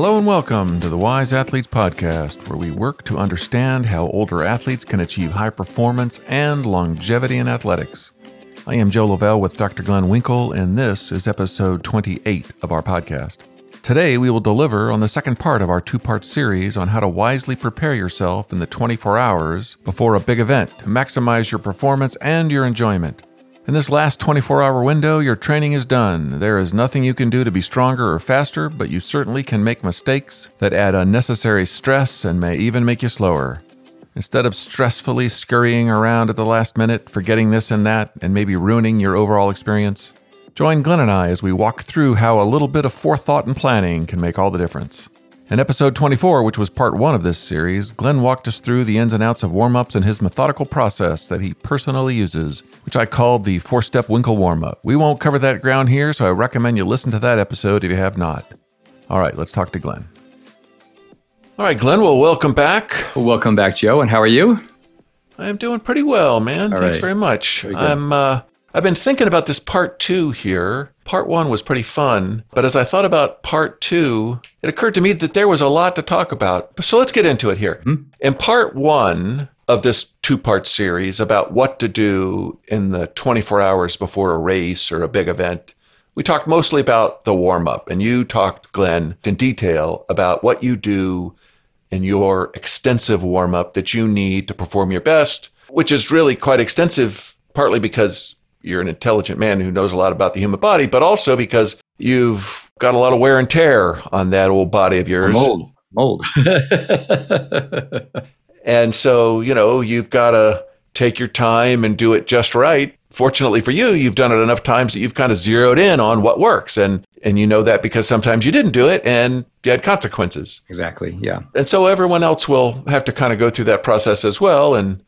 Hello and welcome to the Wise Athletes Podcast, where we work to understand how older athletes can achieve high performance and longevity in athletics. I am Joe Lavelle with Dr. Glen Winkel, and this is episode 28 of our podcast. Today, we will deliver on the second part of our two part series on how to wisely prepare yourself in the 24 hours before a big event to maximize your performance and your enjoyment. In this last 24 hour window, your training is done. There is nothing you can do to be stronger or faster, but you certainly can make mistakes that add unnecessary stress and may even make you slower. Instead of stressfully scurrying around at the last minute, forgetting this and that, and maybe ruining your overall experience, join Glen and I as we walk through how a little bit of forethought and planning can make all the difference. In episode 24, which was part one of this series, Glen walked us through the ins and outs of warm ups and his methodical process that he personally uses, which I called the four step Winkel warm up. We won't cover that ground here, so I recommend you listen to that episode if you have not. All right, let's talk to Glen. All right, Glen, well, welcome back. Welcome back, Joe. And how are you? I am doing pretty well, man. All Thanks right. very much. Very. I'm uh I've been thinking about this part 2 here. Part 1 was pretty fun, but as I thought about part 2, it occurred to me that there was a lot to talk about. So let's get into it here. Mhm. In part 1 of this two-part series about what to do in the 24 hours before a race or a big event, we talked mostly about the warm-up, and you talked Glen in detail about what you do in your extensive warm up that you need to perform your best, which is really quite extensive, partly because you're an intelligent man who knows a lot about the human body, but also because you've got a lot of wear and tear on that old body of yours. Mold. Mold. And so, you know, you've got to take your time and do it just right. Fortunately for you, you've done it enough times that you've kind of zeroed in on what works. And and you know that because sometimes you didn't do it and you had consequences. exactly. Yeah. And so everyone else will have to kind of go through that process as well. And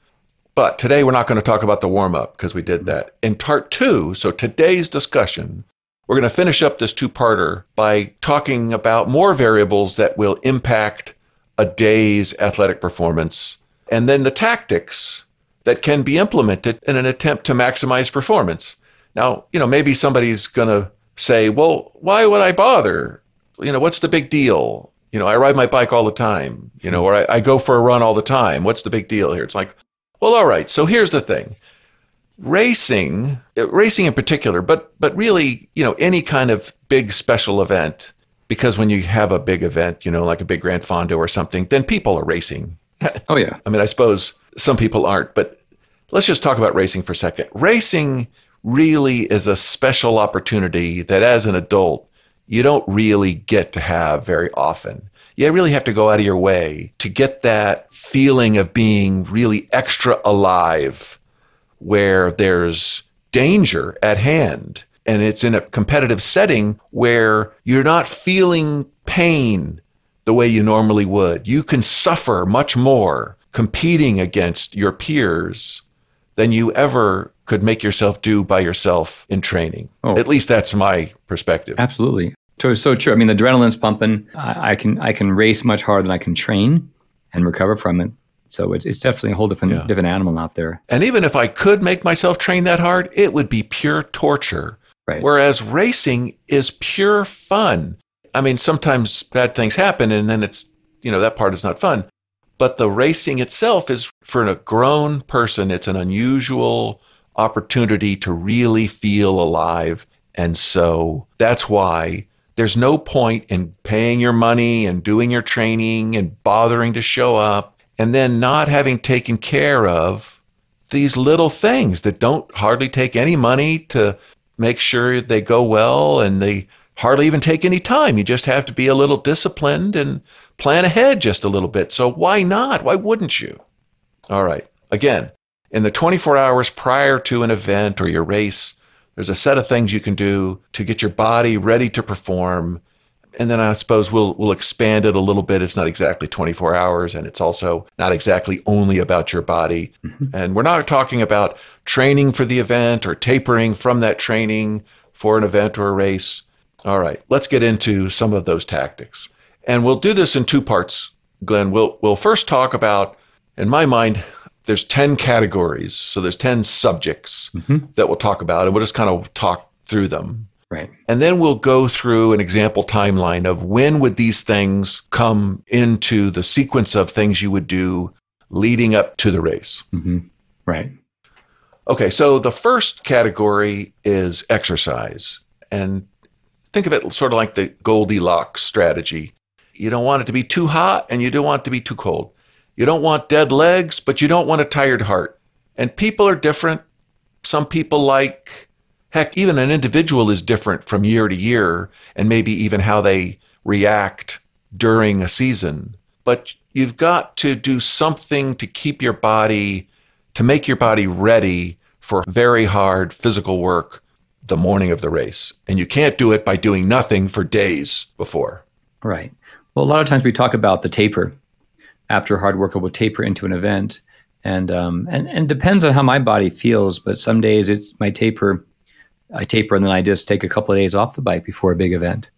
but today we're not going to talk about the warm up because we did that. In part two, so today's discussion, we're going to finish up this two parter by talking about more variables that will impact a day's athletic performance and then the tactics that can be implemented in an attempt to maximize performance. Now, you know, maybe somebody's going to say, well, why would I bother? You know, what's the big deal? You know, I ride my bike all the time, you know, or I, I go for a run all the time. What's the big deal here? It's like, well, all right. So here's the thing racing, uh, racing in particular, but, but really, you know, any kind of big special event, because when you have a big event, you know, like a big Gran Fondo or something, then people are racing. Oh, yeah. I mean, I suppose some people aren't, but let's just talk about racing for a second. Racing really is a special opportunity that as an adult, you don't really get to have very often. You really have to go out of your way to get that feeling of being really extra alive where there's danger at hand and it's in a competitive setting where you're not feeling pain the way you normally would. You can suffer much more competing against your peers than you ever could make yourself do by yourself in training. Oh. At least that's my perspective. Absolutely. So, so true. I mean, the adrenaline's pumping. I, I can I can race much harder than I can train and recover from it. So it's, it's definitely a whole different Yeah. different animal out there. And even if I could make myself train that hard, it would be pure torture. Right. Whereas racing is pure fun. I mean, sometimes bad things happen and then it's, you know, that part is not fun. But the racing itself is for a grown person, it's an unusual opportunity to really feel alive. And so that's why there's no point in paying your money and doing your training and bothering to show up and then not having taken care of these little things that don't hardly take any money to make sure they go well and they hardly even take any time. You just have to be a little disciplined and plan ahead just a little bit. So why not? Why wouldn't you? All right. Again, in the 24 hours prior to an event or your race, there's a set of things you can do to get your body ready to perform. And then I suppose we'll we'll expand it a little bit. It's not exactly 24 hours and it's also not exactly only about your body. Mm-hmm. And we're not talking about training for the event or tapering from that training for an event or a race. All right, let's get into some of those tactics. And we'll do this in two parts, Glen. We'll we'll first talk about in my mind there's 10 categories. So there's 10 subjects that we'll talk about and we'll just kind of talk through them. Right. And then we'll go through an example timeline of when would these things come into the sequence of things you would do leading up to the race. hmm Right. Okay, so the first category is exercise. And think of it sort of like the Goldilocks strategy. You don't want it to be too hot and you don't want it to be too cold. You don't want dead legs, but you don't want a tired heart. And people are different. Some people like, heck, even an individual is different from year to year, and maybe even how they react during a season. But you've got to do something to keep your body, to make your body ready for very hard physical work the morning of the race. And you can't do it by doing nothing for days before. Right. Well, a lot of times we talk about the taper. After hard work, I will taper into an event, and um, and and depends on how my body feels. But some days it's my taper. I taper and then I just take a couple of days off the bike before a big event.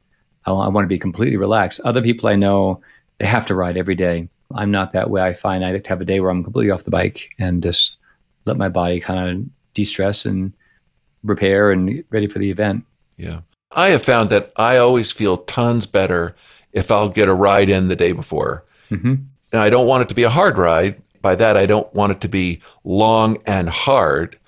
I, I want to be completely relaxed. Other people I know they have to ride every day. I'm not that way. I find I like to have a day where I'm completely off the bike and just let my body kind of de-stress and repair and get ready for the event. Yeah. I have found that I always feel tons better if I'll get a ride in the day before. hmm And I don't want it to be a hard ride. By that, I don't want it to be long and hard,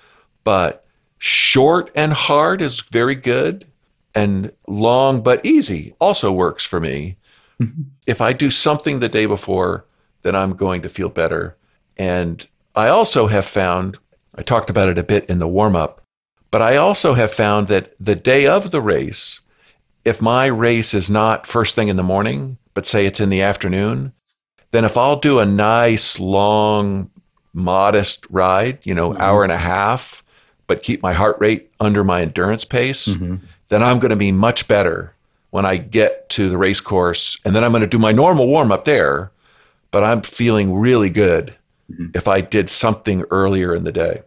but short and hard is very good. And long but easy also works for me. Mhm. If I do something the day before, then I'm going to feel better. And I also have found, I talked about it a bit in the warm up, but I also have found that the day of the race, if my race is not first thing in the morning, but say it's in the afternoon, then if I'll do a nice, long, modest ride, you know, Mhm. hour and a half, but keep my heart rate under my endurance pace, hmm then I'm going to be much better when I get to the race course. And then I'm going to do my normal warm up there, but I'm feeling really good Mhm. if I did something earlier in the day.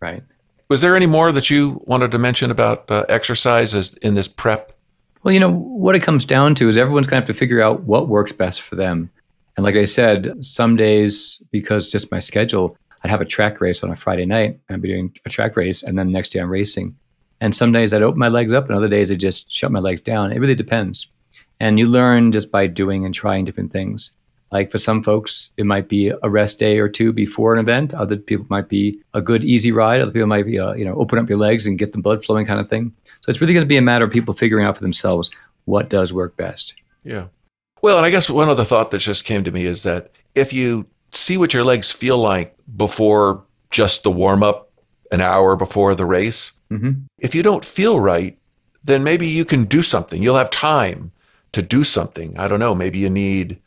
Right. Was there any more that you wanted to mention about uh, exercise as in this prep? Well, you know, what it comes down to is everyone's going to have to figure out what works best for them. And like I said, some days, because just my schedule, I'd have a track race on a Friday night. And I'd be doing a track race, and then the next day I'm racing. And some days I'd open my legs up, and other days I just shut my legs down. It really depends. And you learn just by doing and trying different things. Like for some folks, it might be a rest day or two before an event. Other people might be a good easy ride. Other people might be, a, you know, open up your legs and get the blood flowing kind of thing. So it's really going to be a matter of people figuring out for themselves what does work best. Yeah. Well, and I guess one other thought that just came to me is that if you see what your legs feel like before just the warm up, an hour before the race, hmm if you don't feel right, then maybe you can do something. You'll have time to do something. I don't know. Maybe you need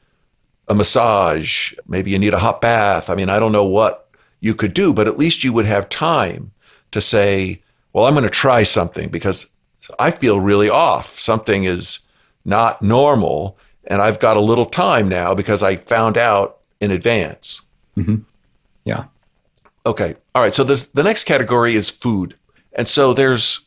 a massage. Maybe you need a hot bath. I mean, I don't know what you could do, but at least you would have time to say, well, I'm going to try something because I feel really off. Something is not normal. And I've got a little time now because I found out in advance. hmm Yeah. Okay. All right. So this, the next category is food. And so there's,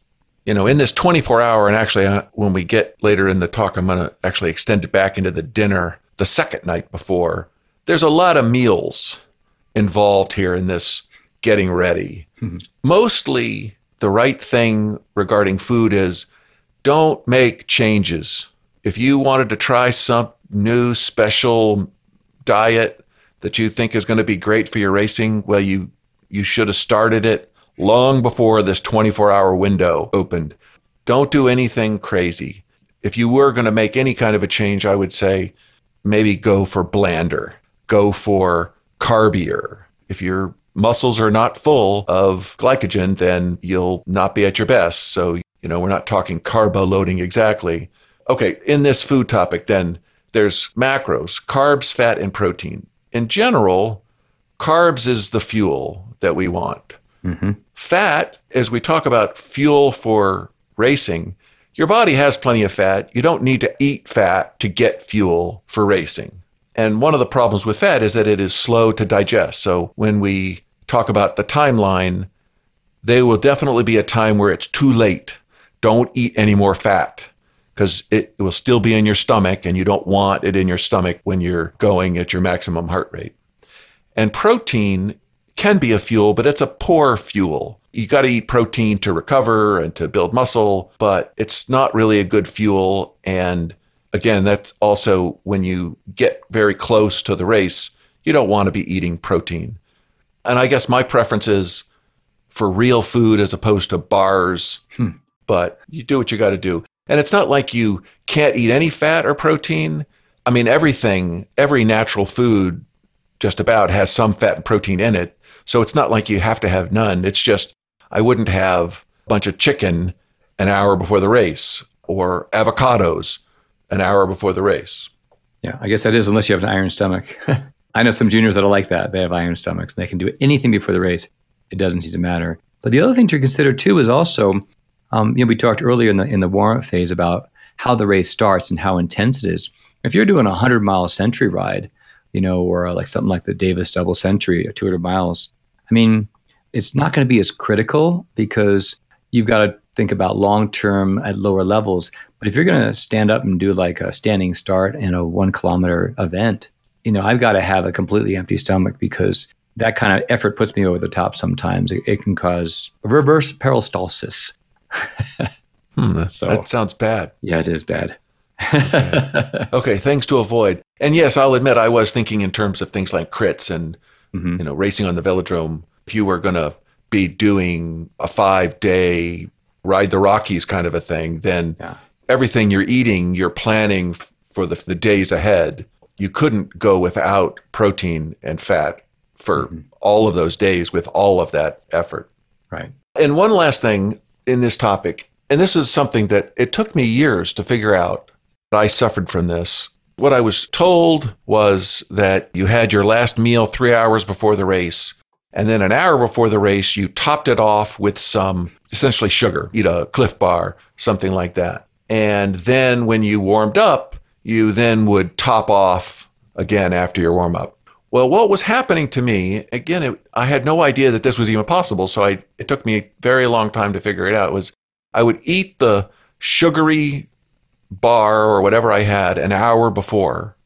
you know, in this 24 hour, and actually, uh, when we get later in the talk, I'm going to actually extend it back into the dinner the second night before. There's a lot of meals involved here in this getting ready. Mhm. Mostly the right thing regarding food is don't make changes. If you wanted to try some new special diet that you think is going to be great for your racing, well, you you should have started it long before this 24-hour window opened. Don't do anything crazy. If you were going to make any kind of a change, I would say maybe go for blander, go for carbier. If your muscles are not full of glycogen, then you'll not be at your best. So, you know, we're not talking carbo loading exactly. Okay, in this food topic, then there's macros, carbs, fat, and protein. In general, carbs is the fuel that we want. hmm Fat, as we talk about fuel for racing, your body has plenty of fat. You don't need to eat fat to get fuel for racing. And one of the problems with fat is that it is slow to digest. So when we talk about the timeline, there will definitely be a time where it's too late. Don't eat any more fat because it will still be in your stomach and you don't want it in your stomach when you're going at your maximum heart rate. And protein can be a fuel, but it's a poor fuel. You got to eat protein to recover and to build muscle, but it's not really a good fuel. And again, that's also when you get very close to the race, you don't want to be eating protein. And I guess my preference is for real food as opposed to bars, hmm. but you do what you got to do. And it's not like you can't eat any fat or protein. I mean, everything, every natural food just about has some fat and protein in it. So it's not like you have to have none. It's just I wouldn't have a bunch of chicken an hour before the race or avocados an hour before the race. Yeah, I guess that is unless you have an iron stomach. I know some juniors that are like that. They have iron stomachs and they can do anything before the race. It doesn't seem to matter. But the other thing to consider too is also, um, you know, we talked earlier in the in the warm up phase about how the race starts and how intense it is. If you're doing a hundred mile century ride, you know, or like something like the Davis Double Century, or 200 miles, I mean, it's not going to be as critical because you've got to think about long term at lower levels. But if you're going to stand up and do like a standing start in a one kilometer event, you know, I've got to have a completely empty stomach because that kind of effort puts me over the top sometimes. It, it can cause reverse peristalsis. hmm, so, that sounds bad. Yeah, it is bad. okay. okay, things to avoid. And yes, I'll admit I was thinking in terms of things like crits and mm-hmm. you know racing on the velodrome. If you were going to be doing a five day ride the Rockies kind of a thing, then yeah. everything you're eating, you're planning for the, the days ahead. You couldn't go without protein and fat for mm-hmm. all of those days with all of that effort. Right. And one last thing in this topic, and this is something that it took me years to figure out. I suffered from this what I was told was that you had your last meal three hours before the race, and then an hour before the race, you topped it off with some essentially sugar, eat a Clif Bar, something like that. And then when you warmed up, you then would top off again after your warm up. Well, what was happening to me, again, it, I had no idea that this was even possible. So I, it took me a very long time to figure it out. Was I would eat the sugary bar or whatever I had an hour before,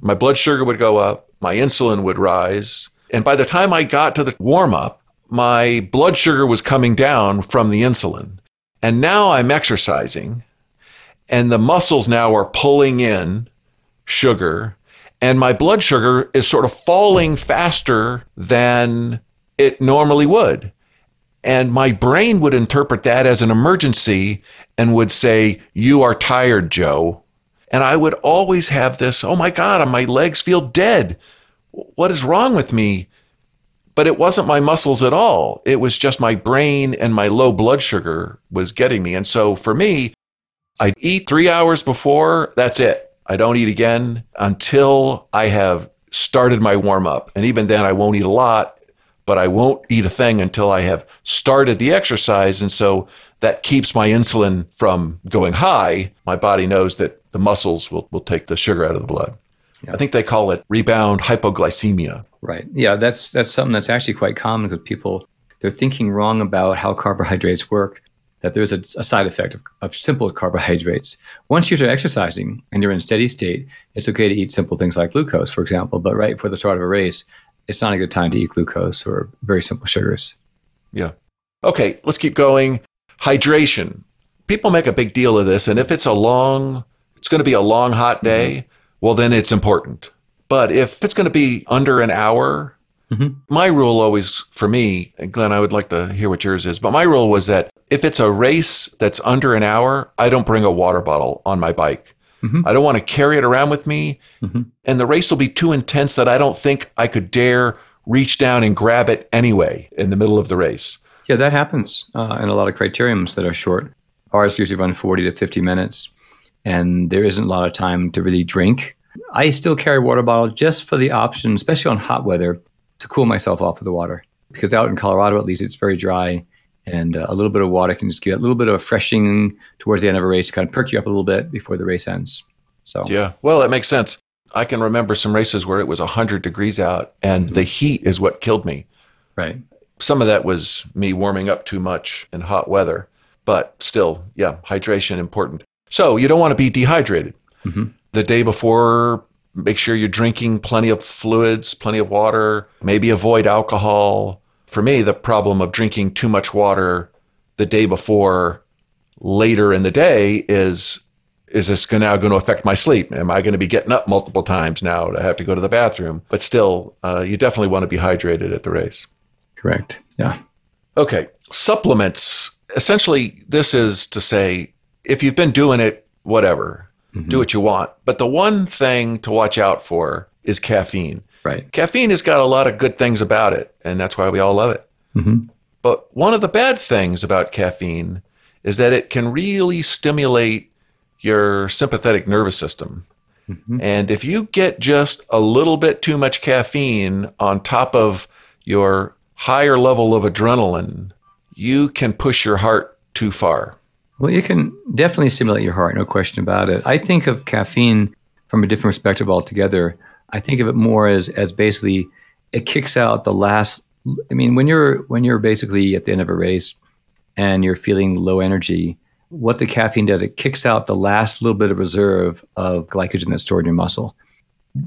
my blood sugar would go up, my insulin would rise. And by the time I got to the warm up, my blood sugar was coming down from the insulin. And now I'm exercising, and the muscles now are pulling in sugar, and my blood sugar is sort of falling faster than it normally would. And my brain would interpret that as an emergency and would say, You are tired, Joe. And I would always have this, oh my God, my legs feel dead. What is wrong with me? But it wasn't my muscles at all. It was just my brain and my low blood sugar was getting me. And so for me, I'd eat three hours before, that's it. I don't eat again until I have started my warm up. And even then, I won't eat a lot but I won't eat a thing until I have started the exercise. And so that keeps my insulin from going high. My body knows that the muscles will, will take the sugar out of the blood. Yeah. I think they call it rebound hypoglycemia. Right. Yeah, that's that's something that's actually quite common because people they're thinking wrong about how carbohydrates work. That there's a, a side effect of, of simple carbohydrates. Once you're exercising and you're in steady state, it's okay to eat simple things like glucose, for example. But right for the start of a race, it's not a good time to eat glucose or very simple sugars. Yeah. Okay, let's keep going. Hydration. People make a big deal of this, and if it's a long, it's going to be a long, hot day, mm-hmm. well, then it's important. But if it's going to be under an hour, mm-hmm. my rule always for me, Glen, I would like to hear what yours is, but my rule was that if it's a race that's under an hour, I don't bring a water bottle on my bike. Mm-hmm. I don't want to carry it around with me. Mm-hmm. And the race will be too intense that I don't think I could dare reach down and grab it anyway in the middle of the race. Yeah, that happens uh, in a lot of criteriums that are short. Ours usually run 40 to 50 minutes, and there isn't a lot of time to really drink. I still carry a water bottle just for the option, especially on hot weather, to cool myself off with the water. Because out in Colorado, at least, it's very dry and uh, a little bit of water can just give you a little bit of refreshing towards the end of a race, kind of perk you up a little bit before the race ends. So yeah, well, it makes sense. I can remember some races where it was 100 degrees out and the heat is what killed me. Right. Some of that was me warming up too much in hot weather, but still, yeah, hydration important. So you don't want to be dehydrated. Mm-hmm. The day before make sure you're drinking plenty of fluids, plenty of water, maybe avoid alcohol. For me, the problem of drinking too much water the day before later in the day is is this now going to affect my sleep? Am I going to be getting up multiple times now to have to go to the bathroom? But still, uh, you definitely want to be hydrated at the race. Correct. Yeah. Okay. Supplements. Essentially, this is to say if you've been doing it, whatever, mm-hmm. do what you want. But the one thing to watch out for is caffeine. Right. Caffeine has got a lot of good things about it, and that's why we all love it. Mm-hmm. But one of the bad things about caffeine is that it can really stimulate your sympathetic nervous system. Mm-hmm. And if you get just a little bit too much caffeine on top of your higher level of adrenaline, you can push your heart too far. Well, you can definitely stimulate your heart, no question about it. I think of caffeine from a different perspective altogether. I think of it more as as basically it kicks out the last I mean, when you're when you're basically at the end of a race and you're feeling low energy, what the caffeine does, it kicks out the last little bit of reserve of glycogen that's stored in your muscle.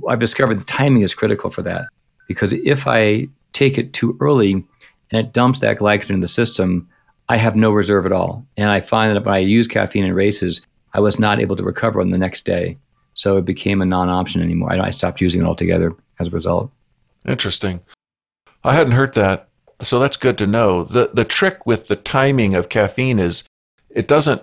I've discovered the timing is critical for that because if I take it too early and it dumps that glycogen in the system, I have no reserve at all. And I find that when I use caffeine in races, I was not able to recover on the next day. So it became a non option anymore. I, I stopped using it altogether as a result. Interesting. I hadn't heard that. So that's good to know. The the trick with the timing of caffeine is it doesn't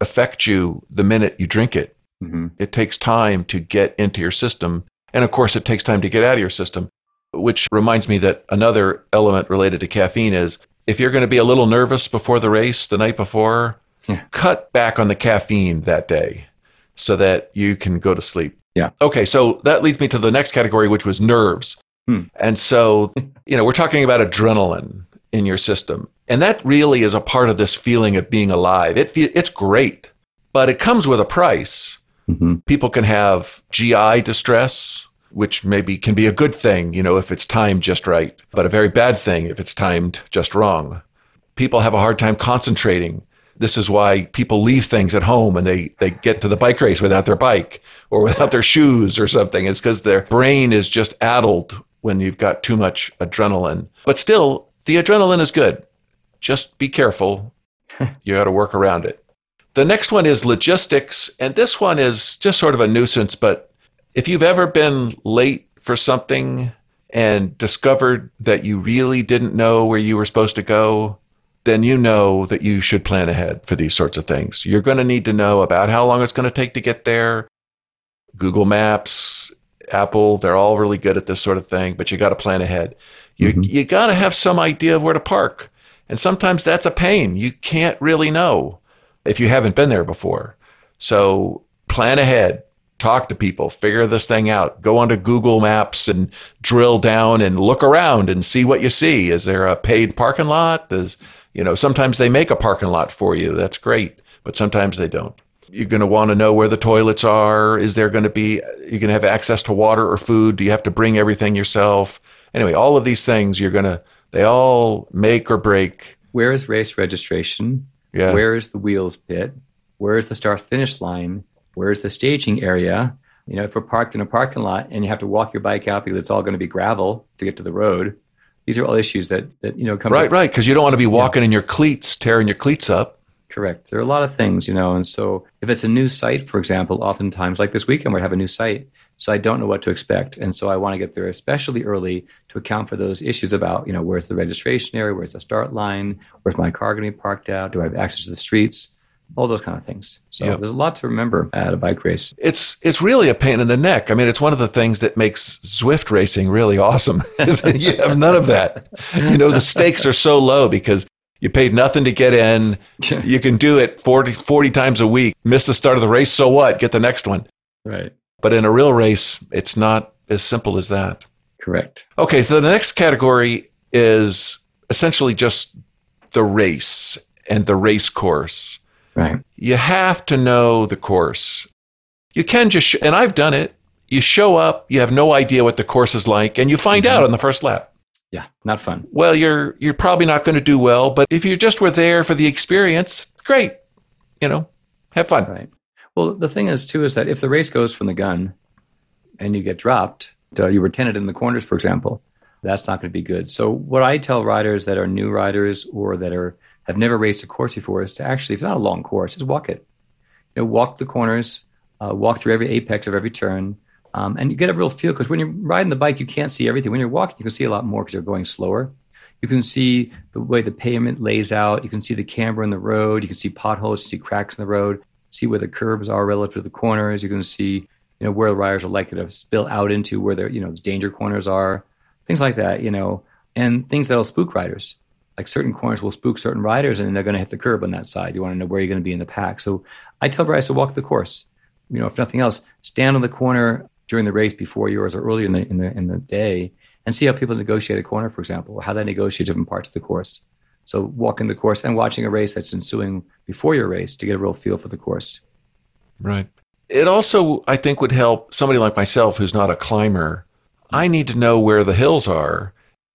affect you the minute you drink it. Mm-hmm. It takes time to get into your system. And of course, it takes time to get out of your system, which reminds me that another element related to caffeine is if you're going to be a little nervous before the race the night before, yeah. cut back on the caffeine that day so that you can go to sleep. Yeah. Okay. So that leads me to the next category, which was nerves. Hmm. And so, you know, we're talking about adrenaline in your system. And that really is a part of this feeling of being alive. It, it's great, but it comes with a price. Mm-hmm. People can have GI distress, which maybe can be a good thing, you know, if it's timed just right, but a very bad thing if it's timed just wrong. People have a hard time concentrating. This is why people leave things at home and they, they get to the bike race without their bike or without their shoes or something. It's because their brain is just addled when you've got too much adrenaline. But still, the adrenaline is good. Just be careful. you got to work around it. The next one is logistics. And this one is just sort of a nuisance. But if you've ever been late for something and discovered that you really didn't know where you were supposed to go, then you know that you should plan ahead for these sorts of things. You're going to need to know about how long it's going to take to get there. Google Maps, Apple, they're all really good at this sort of thing, but you got to plan ahead. You mm-hmm. you got to have some idea of where to park. And sometimes that's a pain. You can't really know if you haven't been there before. So plan ahead, talk to people, figure this thing out. Go onto Google Maps and drill down and look around and see what you see. Is there a paid parking lot? Does you know, sometimes they make a parking lot for you. That's great, but sometimes they don't. You're going to want to know where the toilets are. Is there going to be, you're going to have access to water or food? Do you have to bring everything yourself? Anyway, all of these things you're going to, they all make or break. Where is race registration? Yeah. Where is the wheels pit? Where is the start finish line? Where is the staging area? You know, if we're parked in a parking lot and you have to walk your bike out because it's all going to be gravel to get to the road, these are all issues that that you know come. Right, right, because you don't want to be walking yeah. in your cleats, tearing your cleats up. Correct. There are a lot of things, you know, and so if it's a new site, for example, oftentimes, like this weekend, we have a new site, so I don't know what to expect, and so I want to get there especially early to account for those issues about, you know, where's the registration area, where's the start line, where's my car going to be parked out, do I have access to the streets, all those kind of things. So yep. there's a lot to remember at a bike race. It's it's really a pain in the neck. I mean, it's one of the things that makes Zwift racing really awesome. you have none of that. You know, the stakes are so low because you paid nothing to get in. you can do it 40, 40 times a week. Miss the start of the race, so what? Get the next one. Right. But in a real race, it's not as simple as that. Correct. Okay, so the next category is essentially just the race and the race course. Right. You have to know the course. You can just, sh- and I've done it. You show up, you have no idea what the course is like, and you find mm-hmm. out on the first lap. Yeah, not fun. Well, you're you're probably not going to do well, but if you just were there for the experience, great. You know, have fun. Right. Well, the thing is too is that if the race goes from the gun, and you get dropped, uh, you were tented in the corners, for example, that's not going to be good. So what I tell riders that are new riders or that are have never raced a course before is to actually, if it's not a long course, just walk it. You know, walk the corners, uh, walk through every apex of every turn, um, and you get a real feel. Because when you're riding the bike, you can't see everything. When you're walking, you can see a lot more because you're going slower. You can see the way the pavement lays out. You can see the camber in the road. You can see potholes. You see cracks in the road. See where the curbs are relative to the corners. You can see, you know, where the riders are likely to spill out into, where their, you know, the danger corners are, things like that. You know, and things that'll spook riders. Like certain corners will spook certain riders, and they're going to hit the curb on that side. You want to know where you're going to be in the pack. So I tell riders to walk the course. You know, if nothing else, stand on the corner during the race before yours or early in the in the in the day and see how people negotiate a corner, for example, how they negotiate different parts of the course. So walking the course and watching a race that's ensuing before your race to get a real feel for the course. Right. It also, I think, would help somebody like myself who's not a climber. I need to know where the hills are.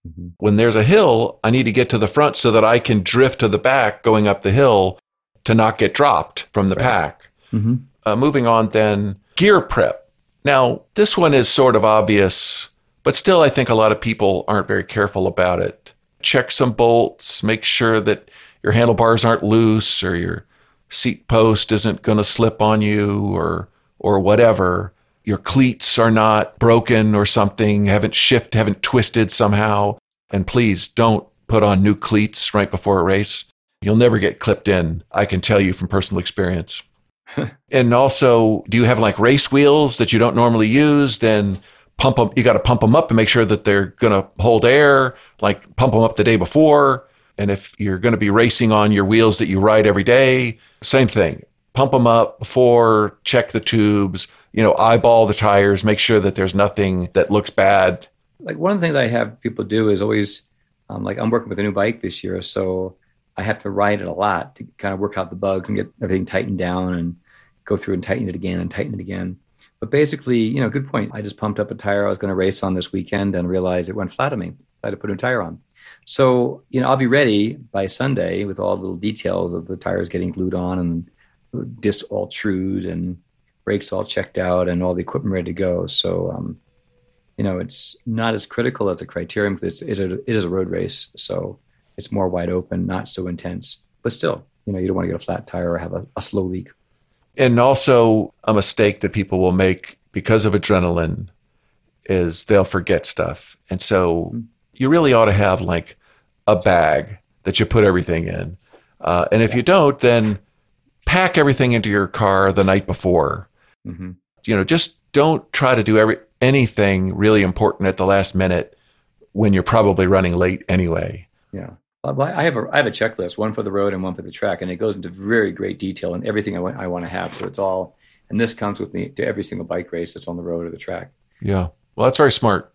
Mm-hmm. When there's a hill, I need to get to the front so that I can drift to the back going up the hill to not get dropped from the right. pack. Mm-hmm. Uh, moving on, then gear prep. Now, this one is sort of obvious but still, I think a lot of people aren't very careful about it. Check some bolts, make sure that your handlebars aren't loose or your seat post isn't going to slip on you or or whatever. Your cleats are not broken or something, haven't shifted, haven't twisted somehow. And please don't put on new cleats right before a race. You'll never get clipped in. I can tell you from personal experience. and also, do you have like race wheels that you don't normally use? Then pump them. You got to pump them up and make sure that they're going to hold air. Like pump them up the day before. And if you're going to be racing on your wheels that you ride every day, same thing. Pump them up before. Check the tubes. You know, eyeball the tires. Make sure that there's nothing that looks bad. Like one of the things I have people do is always, um, like I'm working with a new bike this year, so I have to ride it a lot to kind of work out the bugs and get everything tightened down and go through and tighten it again and tighten it again. But basically, you know, good point. I just pumped up a tire I was going to race on this weekend and realized it went flat on me. I had to put a new tire on. So, you know, I'll be ready by Sunday with all the little details of the tires getting glued on and discs all trued and brakes all checked out and all the equipment ready to go. So, um, you know, it's not as critical as a criterium because it's, it is a road race. So it's more wide open, not so intense. But still, you know, you don't want to get a flat tire or have a, a slow leak. And also, a mistake that people will make because of adrenaline is they'll forget stuff. And so, mm-hmm. you really ought to have like a bag that you put everything in. Uh, and if yeah. you don't, then pack everything into your car the night before. Mm-hmm. You know, just don't try to do every anything really important at the last minute when you're probably running late anyway. Yeah. I have a I have a checklist, one for the road and one for the track, and it goes into very great detail and everything I want I want to have. So it's all, and this comes with me to every single bike race that's on the road or the track. Yeah, well, that's very smart.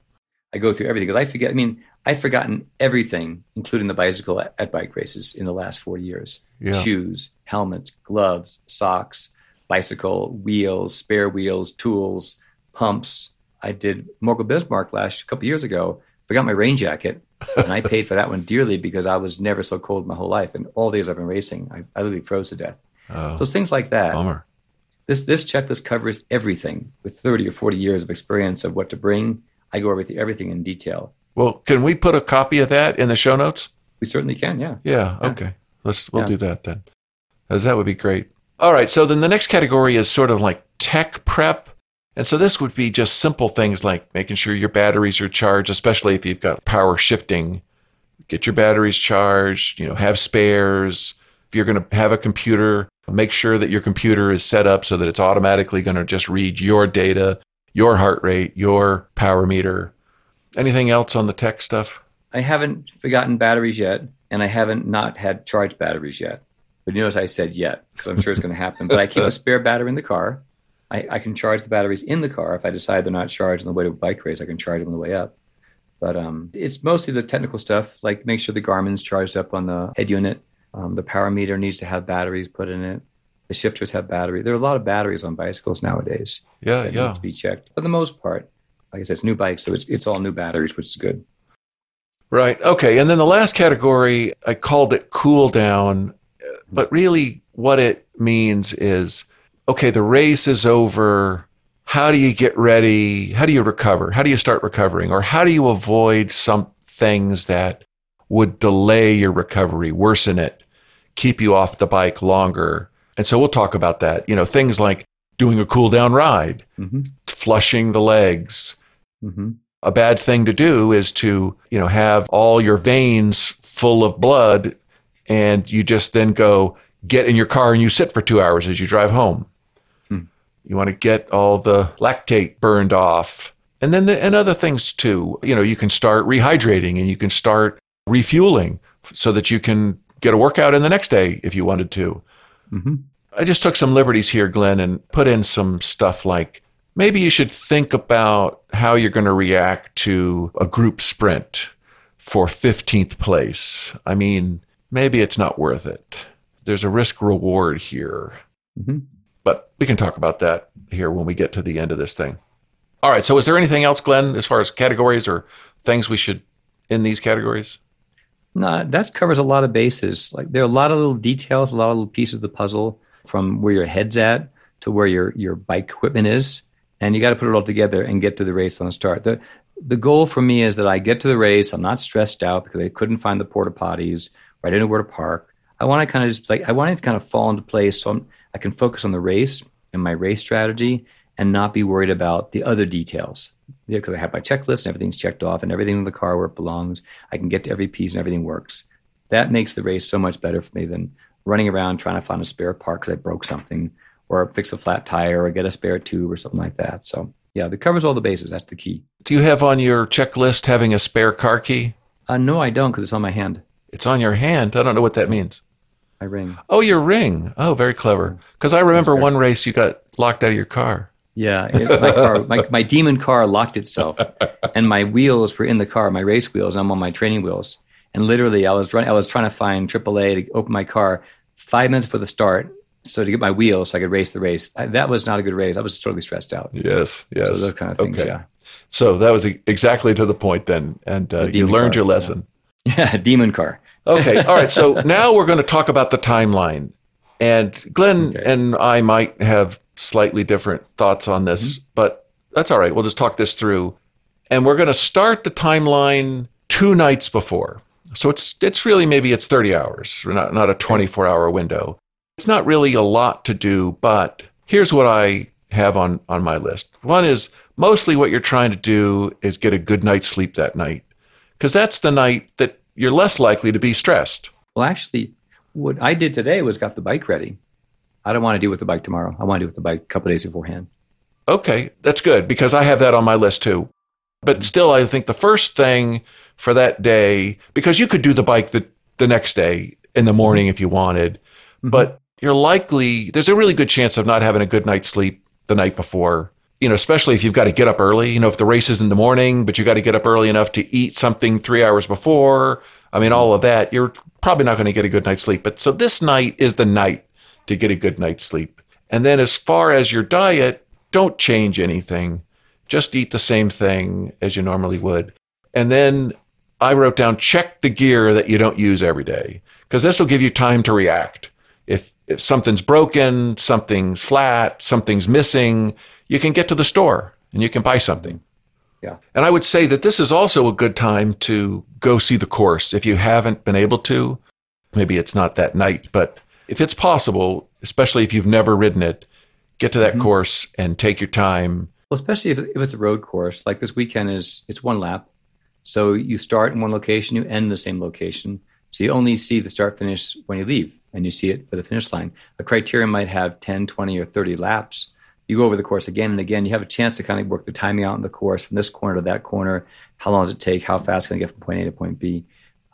I go through everything because I forget. I mean, I've forgotten everything, including the bicycle at, at bike races in the last four years. Yeah. Shoes, helmets, gloves, socks, bicycle, wheels, spare wheels, tools, pumps. I did Moerkel Bismarck last a couple years ago. Forgot my rain jacket and I paid for that one dearly because I was never so cold my whole life. And all days I've been racing, I, I literally froze to death. Oh, so things like that. Bummer. This this checklist covers everything with 30 or 40 years of experience of what to bring. I go over everything in detail. Well, can we put a copy of that in the show notes? We certainly can. Yeah. Yeah. yeah. Okay. Let's we'll yeah. do that then, as that would be great. All right. So then the next category is sort of like tech prep. And so this would be just simple things like making sure your batteries are charged, especially if you've got power shifting. Get your batteries charged, you know, have spares. If you're going to have a computer, make sure that your computer is set up so that it's automatically going to just read your data, your heart rate, your power meter. Anything else on the tech stuff? I haven't forgotten batteries yet, and I haven't not had charged batteries yet. But you notice I said yet, so I'm sure it's going to happen. But I keep a spare battery in the car. I, I, can charge the batteries in the car. If I decide they're not charged on the way to a bike race, I can charge them on the way up. But um, it's mostly the technical stuff, like make sure the Garmin's charged up on the head unit. Um, the power meter needs to have batteries put in it. The shifters have battery. There are a lot of batteries on bicycles nowadays. Yeah, yeah. Need to be checked for the most part. Like I said, it's new bikes, so it's it's all new batteries, which is good. Right. Okay. And then the last category, I called it cool down, but really what it means is okay, the race is over. how do you get ready? How do you recover? How do you start recovering? Or how do you avoid some things that would delay your recovery, worsen it, keep you off the bike longer? And so we'll talk about that. You know, things like doing a cool down ride, Mm-hmm. flushing the legs. Mm-hmm. A bad thing to do is to, you know, have all your veins full of blood and you just then go get in your car and you sit for 2 hours as you drive home. Hmm. You want to get all the lactate burned off. And then the, and other things too. You know, you can start rehydrating and you can start refueling so that you can get a workout in the next day if you wanted to. Mm-hmm. I just took some liberties here, Glen, and put in some stuff like maybe you should think about how you're going to react to a group sprint for 15th place. I mean, maybe it's not worth it. There's a risk reward here, Mm-hmm. but we can talk about that here when we get to the end of this thing. All right. So, is there anything else, Glen, as far as categories or things we should in these categories? No, that covers a lot of bases. Like there are a lot of little details, a lot of little pieces of the puzzle from where your head's at to where your your bike equipment is, and you got to put it all together and get to the race on the start. the The goal for me is that I get to the race. I'm not stressed out because I couldn't find the porta potties or I didn't know where to park. I want to kind of just like I want it to kind of fall into place so I'm, I can focus on the race and my race strategy and not be worried about the other details. Yeah, because I have my checklist and everything's checked off and everything in the car where it belongs. I can get to every piece and everything works. That makes the race so much better for me than running around trying to find a spare part because I broke something or fix a flat tire or get a spare tube or something like that. So yeah, it covers all the bases. That's the key. Do you have on your checklist having a spare car key? Uh, no, I don't because it's on my hand. It's on your hand. I don't know what that means. My ring. Oh, your ring. Oh, very clever. Because I remember one race you got locked out of your car. Yeah, it, my car, my, my demon car locked itself, and my wheels were in the car, my race wheels. I'm on my training wheels, and literally, I was running. I was trying to find AAA to open my car five minutes before the start, so to get my wheels, so I could race the race. I, that was not a good race. I was totally stressed out. Yes, yes. So those kind of things. Okay. Yeah, So that was exactly to the point then, and uh, The you learned car, your yeah. lesson. yeah, demon car. Okay, all right. So now we're going to talk about the timeline, and Glen Okay. and I might have slightly different thoughts on this, Mm-hmm. but that's all right. We'll just talk this through, and we're going to start the timeline two nights before. So it's it's really maybe it's thirty hours, not not a twenty four hour window. It's not really a lot to do, but here's what I have on on my list. One is mostly what you're trying to do is get a good night's sleep that night, because that's the night that you're less likely to be stressed. Well, actually, what I did today was got the bike ready. I don't want to do with the bike tomorrow. I want to do with the bike a couple days beforehand. Okay, that's good because I have that on my list too. But still, I think the first thing for that day, because you could do the bike the, the next day in the morning if you wanted, mm-hmm. but you're likely, there's a really good chance of not having a good night's sleep the night before. You know, especially if you've got to get up early. You know, if the race is in the morning, but you got to get up early enough to eat something three hours before. I mean, all of that, you're probably not going to get a good night's sleep. But so this night is the night to get a good night's sleep. And then as far as your diet, don't change anything. Just eat the same thing as you normally would. And then I wrote down check the gear that you don't use every day because this will give you time to react. If if something's broken, something's flat, something's missing, you can get to the store and you can buy something. Yeah. And I would say that this is also a good time to go see the course if you haven't been able to. Maybe it's not that night, but if it's possible, especially if you've never ridden it, get to that Mhm. course and take your time. Well, especially if, if it's a road course, like this weekend is it's one lap. So you start in one location, you end in the same location. So you only see the start finish when you leave and you see it at the finish line. A criterium might have 10, 20, or 30 laps. You go over the course again and again. You have a chance to kind of work the timing out in the course from this corner to that corner. How long does it take? How fast can I get from point A to point B?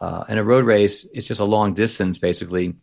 Uh, in a road race, it's just a long distance, basically.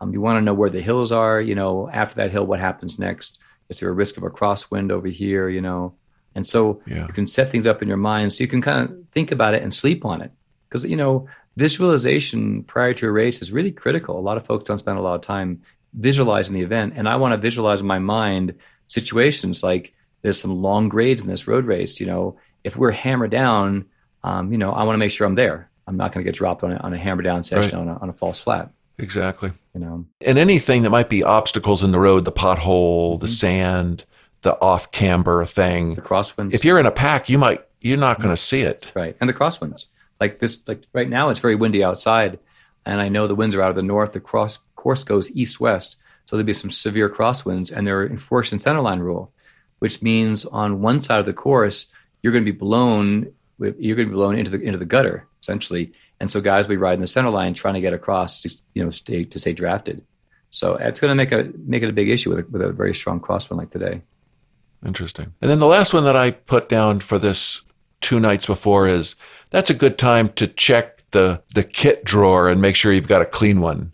Um, you want to know where the hills are. You know, after that hill, what happens next? Is there a risk of a crosswind over here? You know, and so Yeah. you can set things up in your mind so you can kind of think about it and sleep on it. Because you know, visualization prior to a race is really critical. A lot of folks don't spend a lot of time visualizing the event, and I want to visualize in my mind situations like there's some long grades in this road race. You know, if we're hammered down, um, you know, I want to make sure I'm there. I'm not going to get dropped on a, on a hammer down session on, a, on a false flat. Exactly. You know, And anything that might be obstacles in the road, the pothole, the sand, the off camber thing. The crosswinds. If you're in a pack, you might you're not going to see it. Right. And the crosswinds. Like this like right now it's very windy outside and I know the winds are out of the north. The cross course goes east west. So there'll be some severe crosswinds and they're enforcing centerline rule, which means on one side of the course you're going to be blown you're going to be blown into the into the gutter essentially. And so guys will be riding the center line trying to get across to you know stay to stay drafted. So it's going to make a make it a big issue with a, with a very strong crosswind like today. Interesting. And then the last one that I put down for this two nights before is that's a good time to check the the kit drawer and make sure you've got a clean one,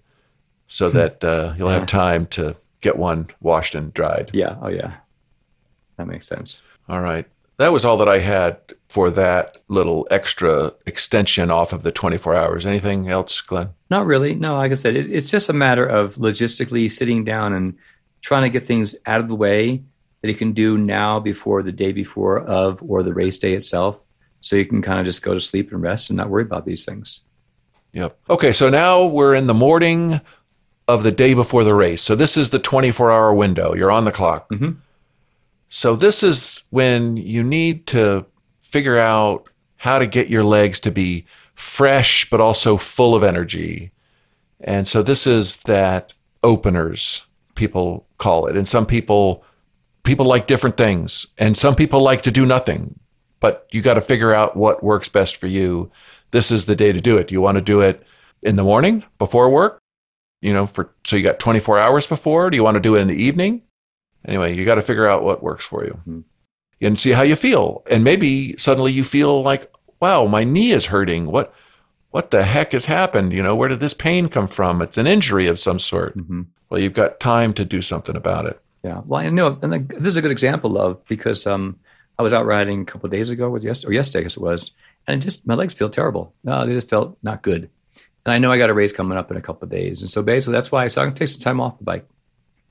so hmm. that uh, you'll have time to get one washed and dried. Yeah. Oh yeah. That makes sense. All right. That was all that I had for that little extra extension off of the 24 hours. Anything else, Glen? Not really. No, like I said, it, it's just a matter of logistically sitting down and trying to get things out of the way that you can do now before the day before of or the race day itself. So you can kind of just go to sleep and rest and not worry about these things. Yep. Okay, so now we're in the morning of the day before the race. So this is the 24 hour window. You're on the clock. Mm-hmm. So this is when you need to figure out how to get your legs to be fresh but also full of energy. And so this is that openers people call it. And some people people like different things and some people like to do nothing. But you got to figure out what works best for you. This is the day to do it. Do you want to do it in the morning before work? You know, for so you got 24 hours before? Do you want to do it in the evening? Anyway, you got to figure out what works for you mm-hmm. and see how you feel. And maybe suddenly you feel like, wow, my knee is hurting. What, what the heck has happened? You know, where did this pain come from? It's an injury of some sort. Mm-hmm. Well, you've got time to do something about it. Yeah. Well, I know, and this is a good example of because um, I was out riding a couple of days ago with yesterday, or yesterday, I guess it was, and just my legs feel terrible. No, they just felt not good. And I know I got a race coming up in a couple of days, and so basically that's why I said I'm gonna take some time off the bike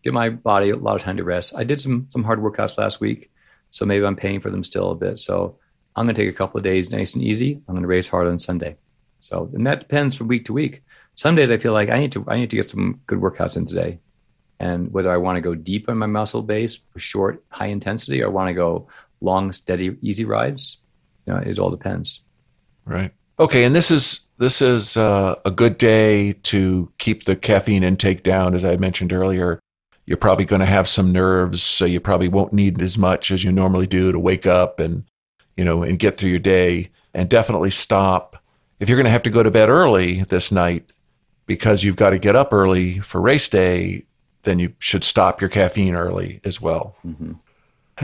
give my body a lot of time to rest. I did some some hard workouts last week, so maybe I'm paying for them still a bit. So I'm going to take a couple of days nice and easy. I'm going to race hard on Sunday. So and that depends from week to week. Some days I feel like I need to I need to get some good workouts in today, and whether I want to go deep on my muscle base for short high intensity or want to go long steady easy rides, you know, it all depends. Right. Okay, and this is this is uh, a good day to keep the caffeine intake down, as I mentioned earlier. You're probably going to have some nerves, so you probably won't need as much as you normally do to wake up and, you know, and get through your day. And definitely stop. If you're going to have to go to bed early this night because you've got to get up early for race day, then you should stop your caffeine early as well. Mm-hmm.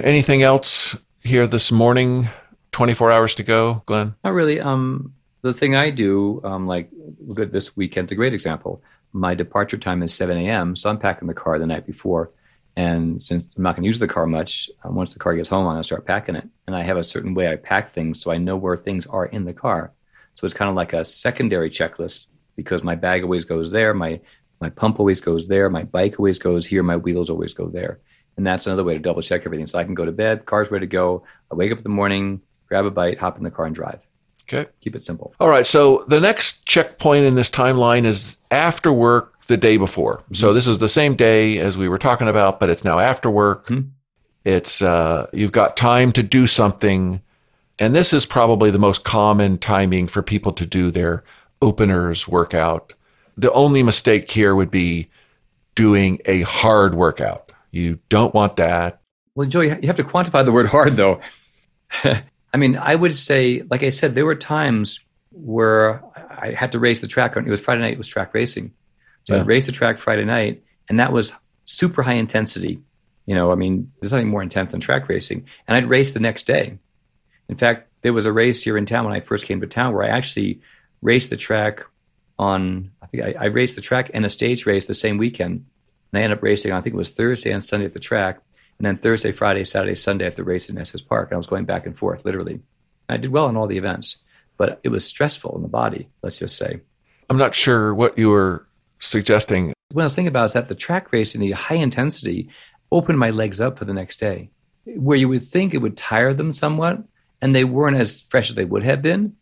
Anything else here this morning? 24 hours to go, Glen? Not really. Um, the thing I do, um, like at this weekend's a great example my departure time is 7 a.m. So I'm packing the car the night before. And since I'm not going to use the car much, uh, once the car gets home, I'm going to start packing it. And I have a certain way I pack things so I know where things are in the car. So it's kind of like a secondary checklist because my bag always goes there, my my pump always goes there, my bike always goes here, my wheels always go there. And that's another way to double check everything. So I can go to bed, car's ready to go. I wake up in the morning, grab a bite, hop in the car, and drive. Okay. Keep it simple. All right. So the next checkpoint in this timeline is after work the day before. Mm-hmm. So this is the same day as we were talking about, but it's now after work. Mm-hmm. It's uh, you've got time to do something, and this is probably the most common timing for people to do their openers workout. The only mistake here would be doing a hard workout. You don't want that. Well, Joe, you have to quantify the word hard, though. I mean, I would say, like I said, there were times where I had to race the track. On. It was Friday night. It was track racing. So yeah. I raced the track Friday night, and that was super high intensity. You know, I mean, there's nothing more intense than track racing. And I'd race the next day. In fact, there was a race here in town when I first came to town where I actually raced the track on. I think I, I raced the track and a stage race the same weekend, and I ended up racing. I think it was Thursday and Sunday at the track, and then Thursday, Friday, Saturday, Sunday at the race in Estes Park. And I was going back and forth, literally. I did well in all the events, but it was stressful in the body, let's just say. I'm not sure what you were suggesting. What I was thinking about is that the track race and the high intensity, opened my legs up for the next day, where you would think it would tire them somewhat, and they weren't as fresh as they would have been.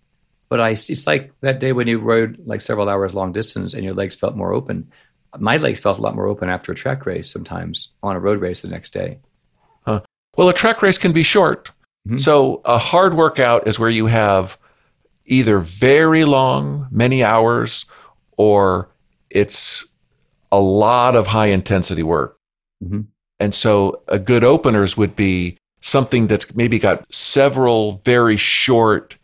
But I, it's like that day when you rode like several hours long distance and your legs felt more open my legs felt a lot more open after a track race sometimes on a road race the next day. Huh. Well, a track race can be short. Mhm. So a hard workout is where you have either very long, many hours, or it's a lot of high intensity work. Mhm. And so a good openers would be something that's maybe got several very short,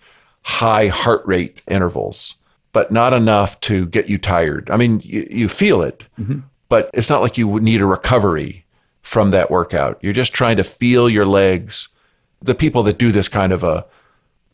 high heart rate intervals, but not enough to get you tired. I mean, you, you feel it, Mhm. but it's not like you would need a recovery from that workout. You're just trying to feel your legs. The people that do this kind of a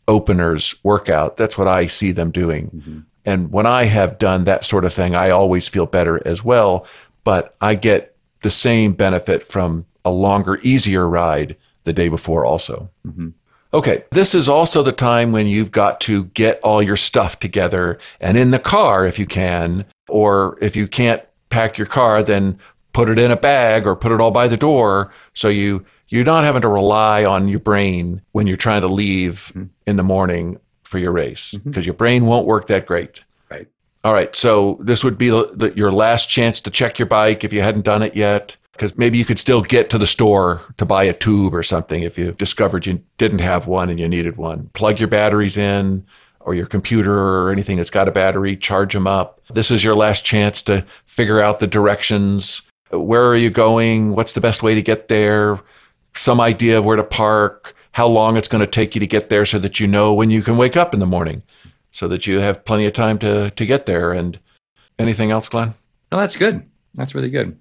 openers workout, that's what I see them doing. And when I have done that sort of thing, I always feel better as well, but I get the same benefit from a longer, easier ride the day before also. Mhm. Okay, this is also the time when you've got to get all your stuff together and in the car if you can, or if you can't pack your car, then put it in a bag or put it all by the door so you you're not having to rely on your brain when you're trying to leave mm-hmm. in the morning for your race mm-hmm. because your brain won't work that great. Right. All right, so this would be the, the, your last chance to check your bike if you hadn't done it yet because maybe you could still get to the store to buy a tube or something if you discovered you didn't have one and you needed one. Plug your batteries in or your computer or anything that's got a battery, charge them up. This is your last chance to figure out the directions. Where are you going? What's the best way to get there? Some idea of where to park, how long it's going to take you to get there so that you know when you can wake up in the morning so that you have plenty of time to, to get there. And anything else, Glen? No, that's good. That's really good.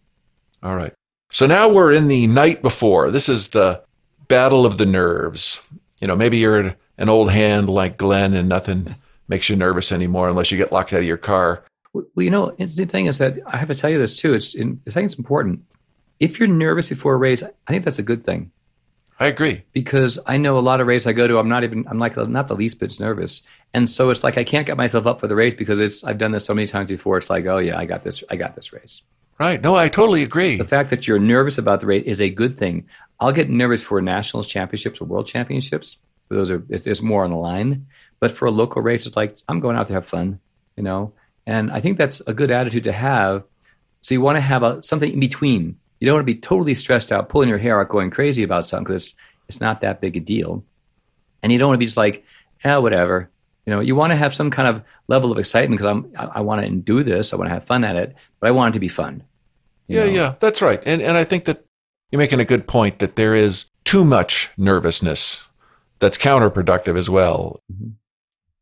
All right. So now we're in the night before. This is the battle of the nerves. You know, maybe you're an old hand like Glen and nothing makes you nervous anymore unless you get locked out of your car. Well, you know, the thing is that I have to tell you this too. It's, in, I think it's important. If you're nervous before a race, I think that's a good thing I agree. because I know a lot of races I go to, I'm not even, I'm like not the least bit nervous, and so it's like I can't get myself up for the race because it's I've done this so many times before. It's like, oh yeah, I got this, I got this race. Right. No, I totally agree. The fact that you're nervous about the race is a good thing. I'll get nervous for nationals championships or world championships. Those are it's, it's more on the line. But for a local race, it's like I'm going out to have fun, you know. And I think that's a good attitude to have. So you want to have a, something in between. You don't want to be totally stressed out, pulling your hair out, going crazy about something because it's not that big a deal. And you don't want to be just like, yeah, whatever. You know, you want to have some kind of level of excitement because I'm I, I want to do this. I want to have fun at it, but I want it to be fun. yeah, know? yeah, that's right. And and I think that you're making a good point that there is too much nervousness that's counterproductive as well. Mhm.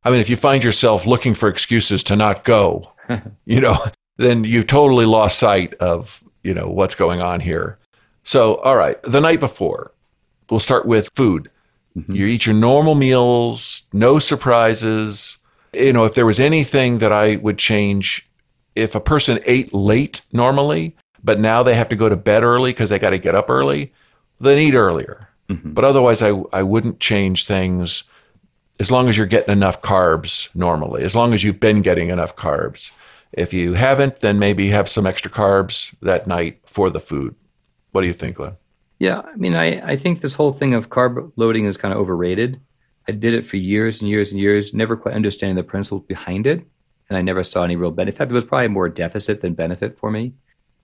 I mean, if you find yourself looking for excuses to not go, you know, then you've totally lost sight of, you know, what's going on here. So, all right, the night before, we'll start with food. Mhm. You eat your normal meals, no surprises. You know, if there was anything that I would change, if a person ate late normally, but now they have to go to bed early because they got to get up early, then eat earlier. Mhm. But otherwise, I, I wouldn't change things as long as you're getting enough carbs normally, as long as you've been getting enough carbs. If you haven't, then maybe have some extra carbs that night for the food. What do you think, Glen? Yeah, I mean, I, I think this whole thing of carb loading is kind of overrated. I did it for years and years and years, never quite understanding the principles behind it. And I never saw any real benefit. In fact, there was probably more deficit than benefit for me.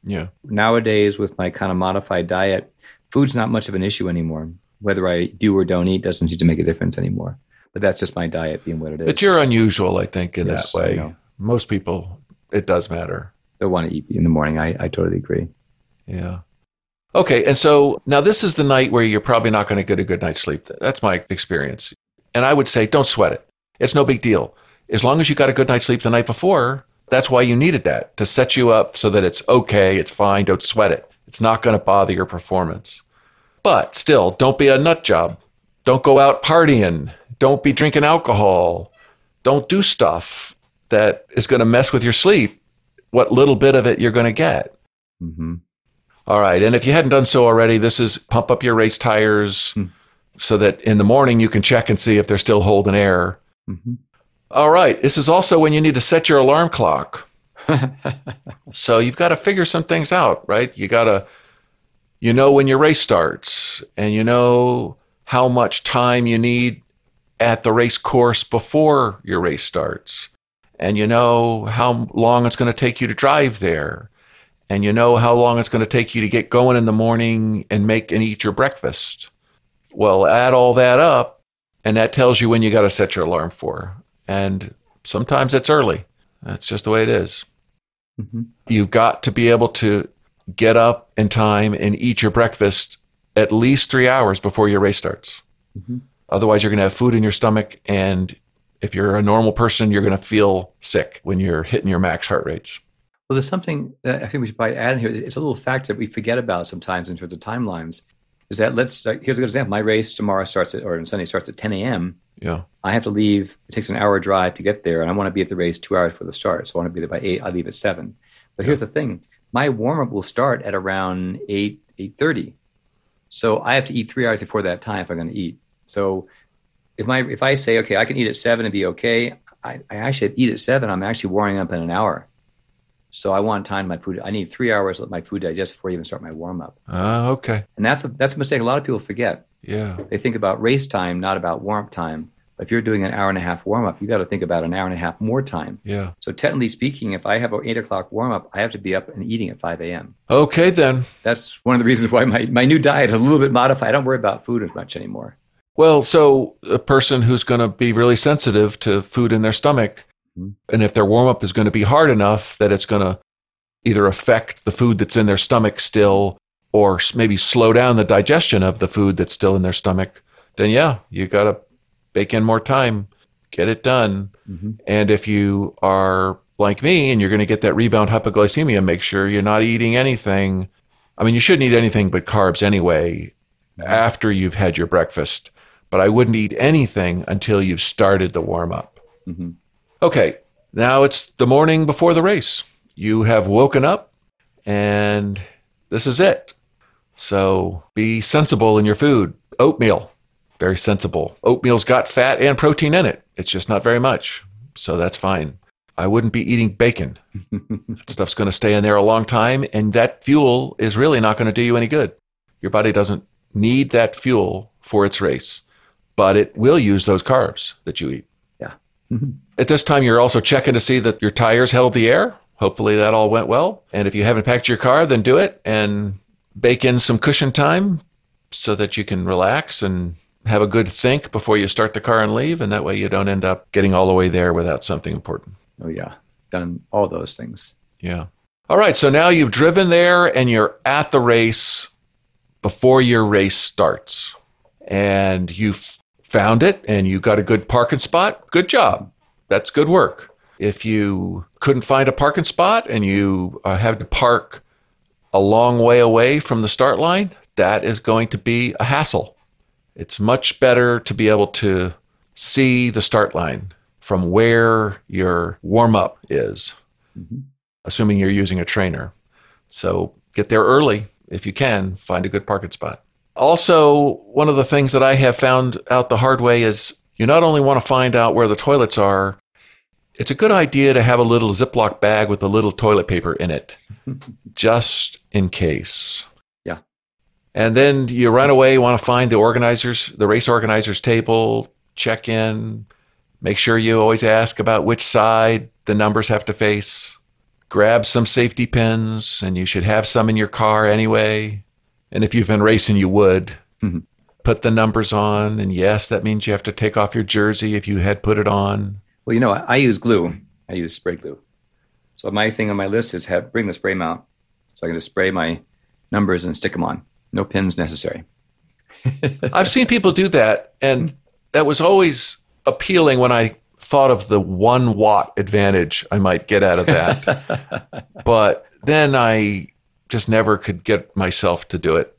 Yeah. Nowadays, with my kind of modified diet, food's not much of an issue anymore. Whether I do or don't eat doesn't seem to make a difference anymore. But that's just my diet being what it is. But you're unusual, I think, in Yes, that way. Most people, it does matter. They want to eat in the morning. I, I totally agree. Yeah. Okay. And so now this is the night where you're probably not going to get a good night's sleep. That's my experience. And I would say don't sweat it. It's no big deal. As long as you got a good night's sleep the night before, that's why you needed that to set you up so that it's okay, it's fine, don't sweat it. It's not going to bother your performance. But still, don't be a nut job. Don't go out partying. Don't be drinking alcohol. Don't do stuff that is going to mess with your sleep. What little bit of it you're going to get. hmm All right. And if you hadn't done so already, this is pump up your race tires Hmm. so that in the morning you can check and see if they're still holding air. hmm All right. This is also when you need to set your alarm clock. So you've got to figure some things out, right? You got to, you know, when your race starts and you know how much time you need at the race course before your race starts. And you know how long it's going to take you to drive there. And you know how long it's going to take you to get going in the morning and make and eat your breakfast. Well, add all that up, and that tells you when you got to set your alarm for. And sometimes it's early. That's just the way it is. Mhm. You've got to be able to get up in time and eat your breakfast at least three hours before your race starts. Mhm. Otherwise, you're going to have food in your stomach. And if you're a normal person, you're going to feel sick when you're hitting your max heart rates. Well, there's something that I think we should probably add in here. It's a little fact that we forget about sometimes in terms of timelines. Is that let's uh, here's a good example. My race tomorrow starts at or on Sunday starts at 10 a.m. Yeah. I have to leave. It takes an hour drive to get there, and I want to be at the race two hours before the start. So I want to be there by eight. I leave at seven. But here's the thing: my warm up will start at around eight eight thirty. So I have to eat three hours before that time if I'm going to eat. So if my if I say okay, I can eat at seven and be okay, I, I actually eat at seven. I'm actually warming up in an hour. So I want time. My food. I need three hours to let my food digest before I even start my warm up. Ah, okay. And that's a that's a mistake a lot of people forget. Yeah. They think about race time, not about warm up time. But if you're doing an hour and a half warm up, you got to think about an hour and a half more time. Yeah. So technically speaking, if I have an eight o'clock warm up, I have to be up and eating at five a.m. Okay, then. That's one of the reasons why my, my new diet is a little bit modified. I don't worry about food as much anymore. Well, so a person who's going to be really sensitive to food in their stomach. And if their warm up is going to be hard enough that it's going to either affect the food that's in their stomach still or maybe slow down the digestion of the food that's still in their stomach, then yeah, you got to bake in more time, get it done. Mhm. And if you are like me and you're going to get that rebound hypoglycemia, make sure you're not eating anything. I mean, you shouldn't eat anything but carbs anyway after you've had your breakfast, but I wouldn't eat anything until you've started the warm up. Mhm. Okay, now it's the morning before the race. You have woken up and this is it. So be sensible in your food. Oatmeal, very sensible. Oatmeal's got fat and protein in it. It's just not very much. So that's fine. I wouldn't be eating bacon. that stuff's going to stay in there a long time, and that fuel is really not going to do you any good. Your body doesn't need that fuel for its race, but it will use those carbs that you eat. Yeah. At this time, you're also checking to see that your tires held the air. Hopefully, that all went well. And if you haven't packed your car, then do it and bake in some cushion time so that you can relax and have a good think before you start the car and leave. And that way, you don't end up getting all the way there without something important. Oh yeah, done all those things. Yeah. All right. So now you've driven there and you're at the race before your race starts. And you've found it and you got a good parking spot. Good job. That's good work. If you couldn't find a parking spot and you uh, had to park a long way away from the start line, that is going to be a hassle. It's much better to be able to see the start line from where your warm up is Mhm. assuming you're using a trainer. So get there early if you can, find a good parking spot. Also, one of the things that I have found out the hard way is you not only want to find out where the toilets are, it's a good idea to have a little Ziploc bag with a little toilet paper in it, just in case. Yeah. And then you run away, you want to find the organizers, the race organizers table, check in, make sure you always ask about which side the numbers have to face grab some safety pins, and you should have some in your car anyway. And if you've been racing, you would. Mhm. Put the numbers on, and yes, that means you have to take off your jersey if you had put it on. Well, you know, I, I use glue. I use spray glue. So my thing on my list is have bring the spray mount, so I can just spray my numbers and stick them on. No pins necessary. I've seen people do that, and that was always appealing when I thought of the one watt advantage I might get out of that. but then I just never could get myself to do it.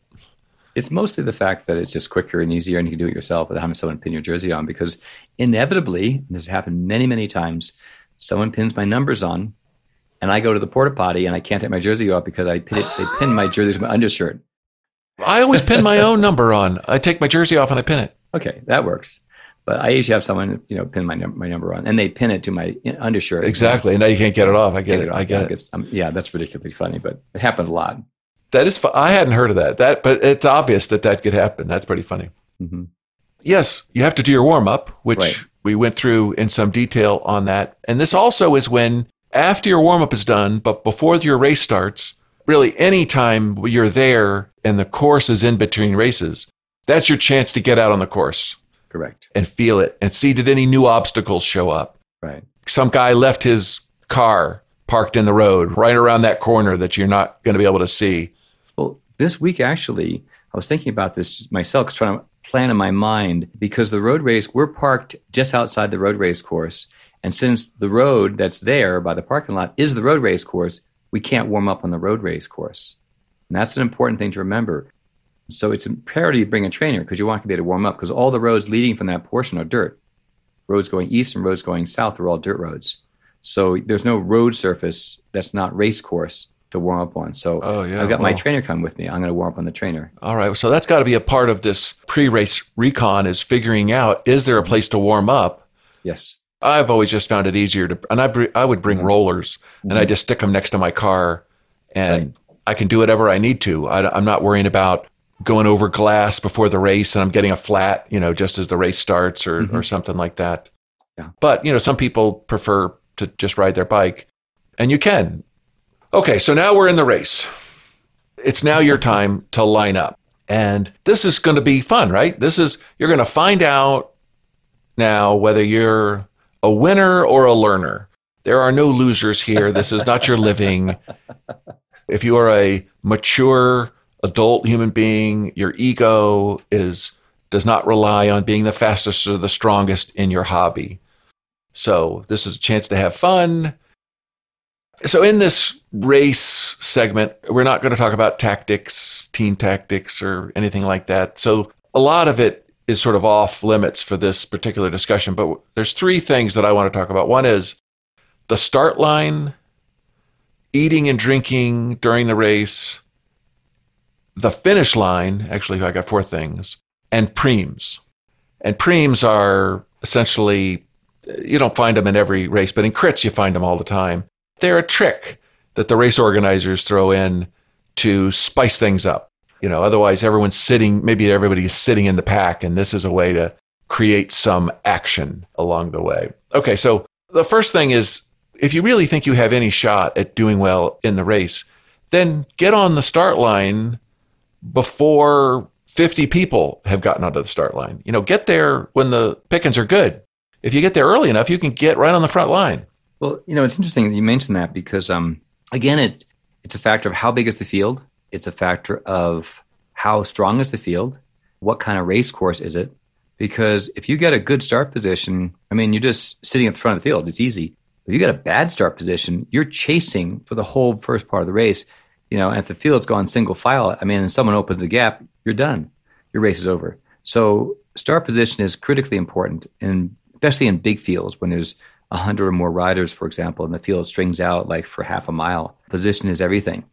It's mostly the fact that it's just quicker and easier, and you can do it yourself without having someone pin your jersey on. Because inevitably, and this has happened many, many times, someone pins my numbers on, and I go to the porta potty and I can't take my jersey off because I pin it, they pin my jersey to my undershirt. I always pin my own number on. I take my jersey off and I pin it. Okay, that works. But I usually have someone, you know, pin my num- my number on, and they pin it to my undershirt. Exactly. And now you can't get it off. I get it. off. I get Yeah, it. it's- um, yeah, that's ridiculously funny, but it happens a lot. That is. fu- I hadn't heard of that. That, but it's obvious that that could happen. That's pretty funny. hmm Yes, you have to do your warm up, which Right. we went through in some detail on that. And this also is when after your warm up is done, but before your race starts, really any time you're there and the course is in between races, That's your chance to get out on the course Correct. and feel it and see did any new obstacles show up. Right. Some guy left his car parked in the road right around that corner that you're not going to be able to see. Well, this week actually, I was thinking about this myself, trying to plan in my mind because the road race, we're parked just outside the road race course. And since the road that's there by the parking lot is the road race course, we can't warm up on the road race course. And that's an important thing to remember. So it's imperative you bring a trainer because you want to be able to warm up because all the roads leading from that portion are dirt. Roads going east and roads going south are all dirt roads. So there's no road surface that's not race course to warm up on. So Oh, yeah, I've got my trainer come with me. I'm going to warm up on the trainer. All right. So that's got to be a part of this pre race recon is figuring out is there a place to warm up? Yes. I've always just found it easier to, and I, br- I would bring mm-hmm. rollers and I mm-hmm. just stick them next to my car and I can do whatever I need to. I, am not worrying about going over glass before the race and I'm getting a flat, you know, just as the race starts or, mm-hmm. or something like that. Yeah. But, you know, some people prefer to just ride their bike and you can. Okay. So now we're in the race. It's now your time to line up. And this is going to be fun, right? This is, you're going to find out now whether you're a winner or a learner. There are no losers here. This is not your living. If you are a mature adult human being, your ego is does not rely on being the fastest or the strongest in your hobby. So, this is a chance to have fun. So, in this race segment, we're not going to talk about tactics, team tactics, or anything like that. So, a lot of it is sort of off limits for this particular discussion. But there's three things that I want to talk about. One is the start line, eating and drinking during the race, the finish line. Actually, I got four things, and primes. And primes are essentially, you don't find them in every race, but in crits, you find them all the time. They're a trick that the race organizers throw in to spice things up. You know, otherwise everyone's sitting, maybe everybody's sitting in the pack, and this is a way to create some action along the way. Okay, so the first thing is if you really think you have any shot at doing well in the race, then get on the start line before 50 people have gotten onto the start line. You know, get there when the pickings are good. If you get there early enough, you can get right on the front line. Well, you know, it's interesting that you mentioned that because, um, again, it it's a factor of how big is the field. It's a factor of how strong is the field. What kind of race course is it? Because if you get a good start position, I mean, you're just sitting at the front of the field. It's easy. If you get a bad start position, you're chasing for the whole first part of the race. You know, if the field's gone single file, I mean, and someone opens a gap, you're done. Your race is over. So start position is critically important, and especially in big fields when there's a hundred or more riders, for example, and the field strings out like for half a mile. Position is everything.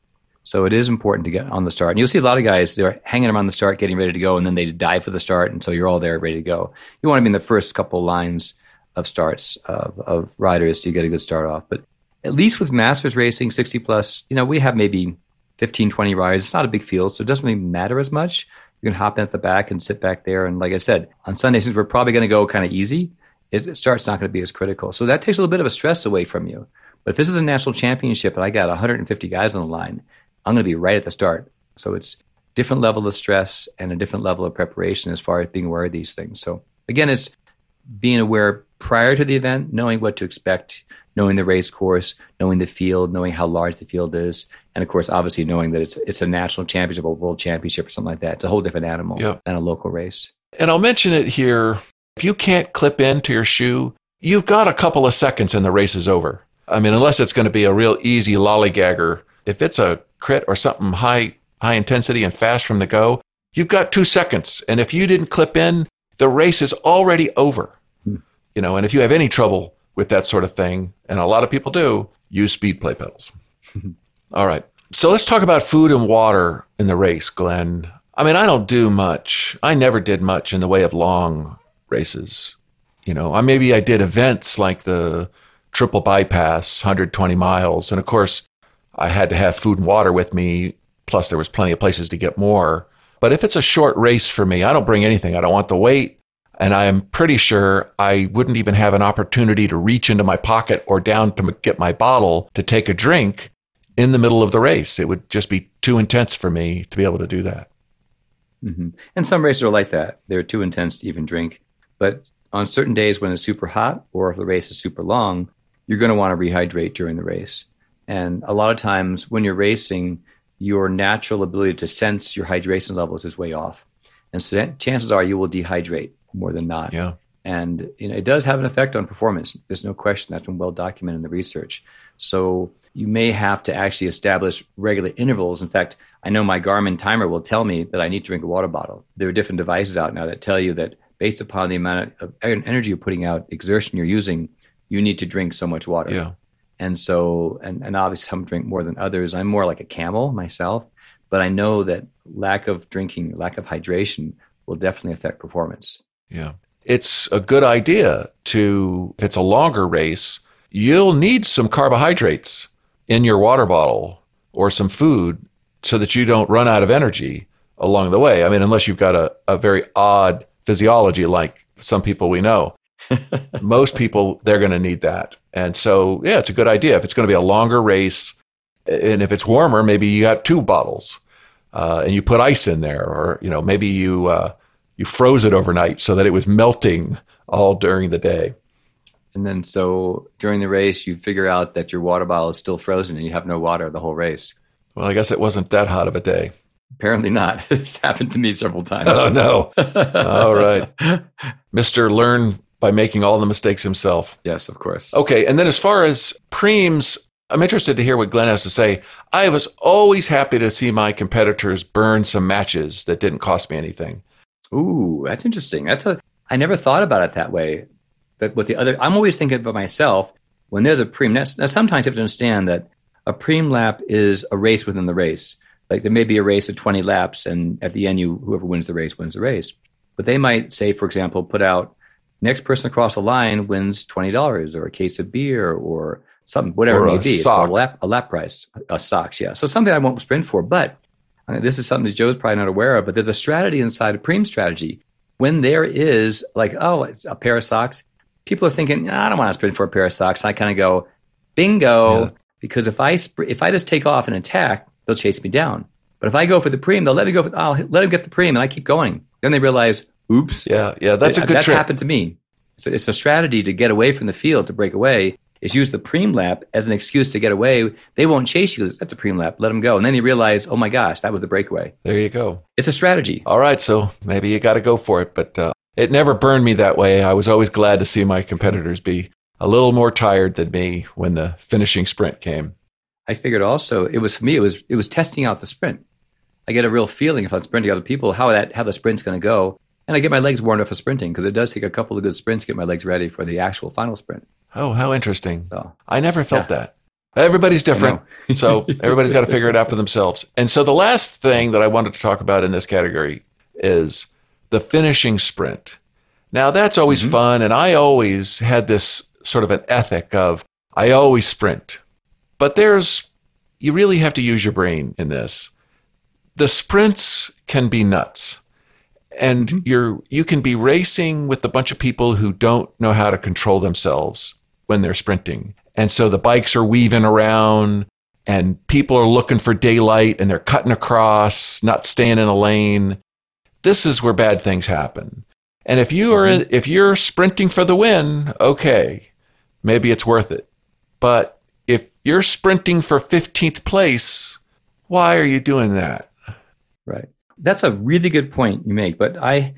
So it is important to get on the start. And you'll see a lot of guys, they're hanging around the start, getting ready to go, and then they dive for the start. And so you're all there ready to go. You want to be in the first couple lines of starts of, of riders you get a good start off. But at least with masters racing, 60 plus, you know, we have maybe 15, 20 riders. It's not a big field, so it doesn't really matter as much. You can hop in at the back and sit back there. And like I said, on Sunday, since we're probably going to go kind of easy, it start's not going to be as critical. So that takes a little bit of a stress away from you. But if this is a national championship and I got 150 guys on the line, I'm going to be right at the start. So it's different level of stress and a different level of preparation as far as being aware of these things. So again, it's being aware prior to the event, knowing what to expect, knowing the race course, knowing the field, knowing how large the field is, and of course, obviously knowing that it's it's a national championship or world championship or something like that. It's a whole different animal Yep. than a local race. And I'll mention it here. If you can't clip into your shoe, you've got a couple of seconds and the race is over. I mean, unless it's going to be a real easy lollygagger. If it's a crit or something high high intensity and fast from the go, you've got two seconds. And if you didn't clip in, the race is already over. Hmm. You know, and if you have any trouble with that sort of thing, and a lot of people do, use Speedplay pedals. All right. So let's talk about food and water in the race, Glen. I mean, I don't do much. I never did much in the way of long races. You know, I maybe I did events like the triple bypass, 120 miles, and of course, I had to have food and water with me. Plus, there was plenty of places to get more. But if it's a short race for me, I don't bring anything. I don't want the weight, and I am pretty sure I wouldn't even have an opportunity to reach into my pocket or down to get my bottle to take a drink in the middle of the race. It would just be too intense for me to be able to do that. hmm And some races are like that. They're too intense to even drink. But on certain days when it's super hot or if the race is super long, you're going to want to rehydrate during the race. And a lot of times when you're racing, your natural ability to sense your hydration levels is way off. And so that, chances are you will dehydrate more than not. Yeah. And you know, it does have an effect on performance. There's no question that's been well documented in the research. So you may have to actually establish regular intervals. In fact, I know my Garmin timer will tell me that I need to drink a water bottle. There are different devices out now that tell you that based upon the amount of energy you're putting out, exertion you're using, you need to drink so much water. Yeah. And so, and, and obviously some drink more than others. I'm more like a camel myself, but I know that lack of drinking, lack of hydration will definitely affect performance. Yeah. It's a good idea to, if it's a longer race, you'll need some carbohydrates in your water bottle or some food so that you don't run out of energy along the way. I mean, unless you've got a, a very odd physiology like some people we know. Most people, they're going to need that. And so, yeah, it's a good idea. If it's going to be a longer race, and if it's warmer, maybe you got two bottles uh, and you put ice in there, or you know, maybe you uh, you froze it overnight so that it was melting all during the day. And then, so during the race, you figure out that your water bottle is still frozen and you have no water the whole race. Well, I guess it wasn't that hot of a day. Apparently not. It's happened to me several times. Oh no! all right, Mister Learn by making all the mistakes himself. Yes, of course. Okay, and then as far as primes, I'm interested to hear what Glen has to say. I was always happy to see my competitors burn some matches that didn't cost me anything. Ooh, that's interesting. That's a I never thought about it that way. That with the other, I'm always thinking about myself when there's a prime. Now, now sometimes you have to understand that a prime lap is a race within the race. Like there may be a race of 20 laps, and at the end, you whoever wins the race wins the race. But they might say, for example, put out next person across the line wins twenty dollars or a case of beer or something, whatever Or it a may be. A lap, a lap price, a socks, yeah. So something I won't sprint for, but uh, this is something that Joe's probably not aware of. But there's a strategy inside a prime strategy. When there is like, oh, it's a pair of socks, people are thinking, "Nah, I don't want to sprint for a pair of socks. And I kind of go, bingo, Yeah. because if I sp- if I just take off and attack, they'll chase me down. But if I go for the prime, they'll let me go. For, I'll let them get the prime, and I keep going. Then they realize, oops, Yeah, yeah, that's a good That's trick. happened to me. So it's a strategy to get away from the field to break away. Is use the prime lap as an excuse to get away. They won't chase you. That's a prime lap. Let them go, and then you realize, oh my gosh, that was the breakaway. There you go. It's a strategy. All right, so maybe you got to go for it, but uh, it never burned me that way. I was always glad to see my competitors be a little more tired than me when the finishing sprint came. I figured also it was for me. It was it was testing out the sprint. I get a real feeling if I'm sprinting other people how that how the sprint's going to go, and I get my legs warmed up for sprinting because it does take a couple of good sprints to get my legs ready for the actual final sprint. Oh, how interesting. So I never felt Yeah. that. Everybody's different. so everybody's got to figure it out for themselves. And so the last thing that I wanted to talk about in this category is the finishing sprint. Now that's always Mm-hmm. fun. And I always had this sort of an ethic of I always sprint. But there's, you really have to use your brain in this. The sprints can be nuts. And you're you can be racing with a bunch of people who don't know how to control themselves when they're sprinting. And so the bikes are weaving around and people are looking for daylight and they're cutting across, not staying in a lane. This is where bad things happen. And if you are mm-hmm. if you're sprinting for the win, okay, maybe it's worth it. But if you're sprinting for 15th place, why are you doing that? Right. That's a really good point you make. But I,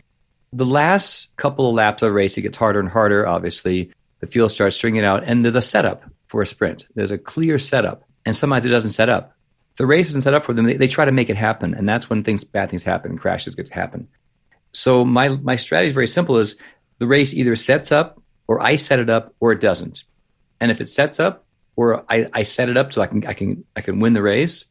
the last couple of laps of a race, it gets harder and harder. Obviously, the field starts stringing out, and there's a setup for a sprint. There's a clear setup, and sometimes it doesn't set up. The race isn't set up for them, they, they try to make it happen, and that's when things, bad things happen, crashes get to happen. So my my strategy is very simple: is the race either sets up, or I set it up, or it doesn't. And if it sets up, or I, I set it up so I can I can I can win the race,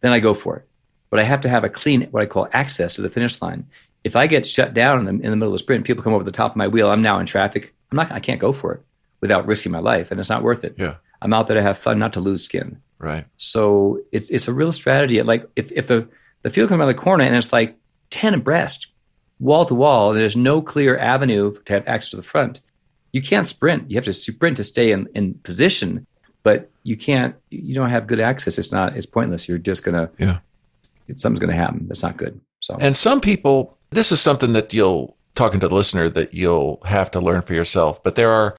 then I go for it but I have to have a clean, what I call access to the finish line. If I get shut down in the, in the middle of the sprint, people come over the top of my wheel, I'm now in traffic. I'm not, I can't go for it without risking my life, and it's not worth it. Yeah. I'm out there to have fun, not to lose skin. Right. So it's it's a real strategy. Like if if the the field comes around the corner and it's like ten abreast, wall to wall, and there's no clear avenue to have access to the front, you can't sprint. You have to sprint to stay in, in position, but you can't. You don't have good access. It's not. It's pointless. You're just gonna. Yeah. It's, something's gonna happen. That's not good. So And some people, this is something that you'll, talking to the listener, that you'll have to learn for yourself. But there are,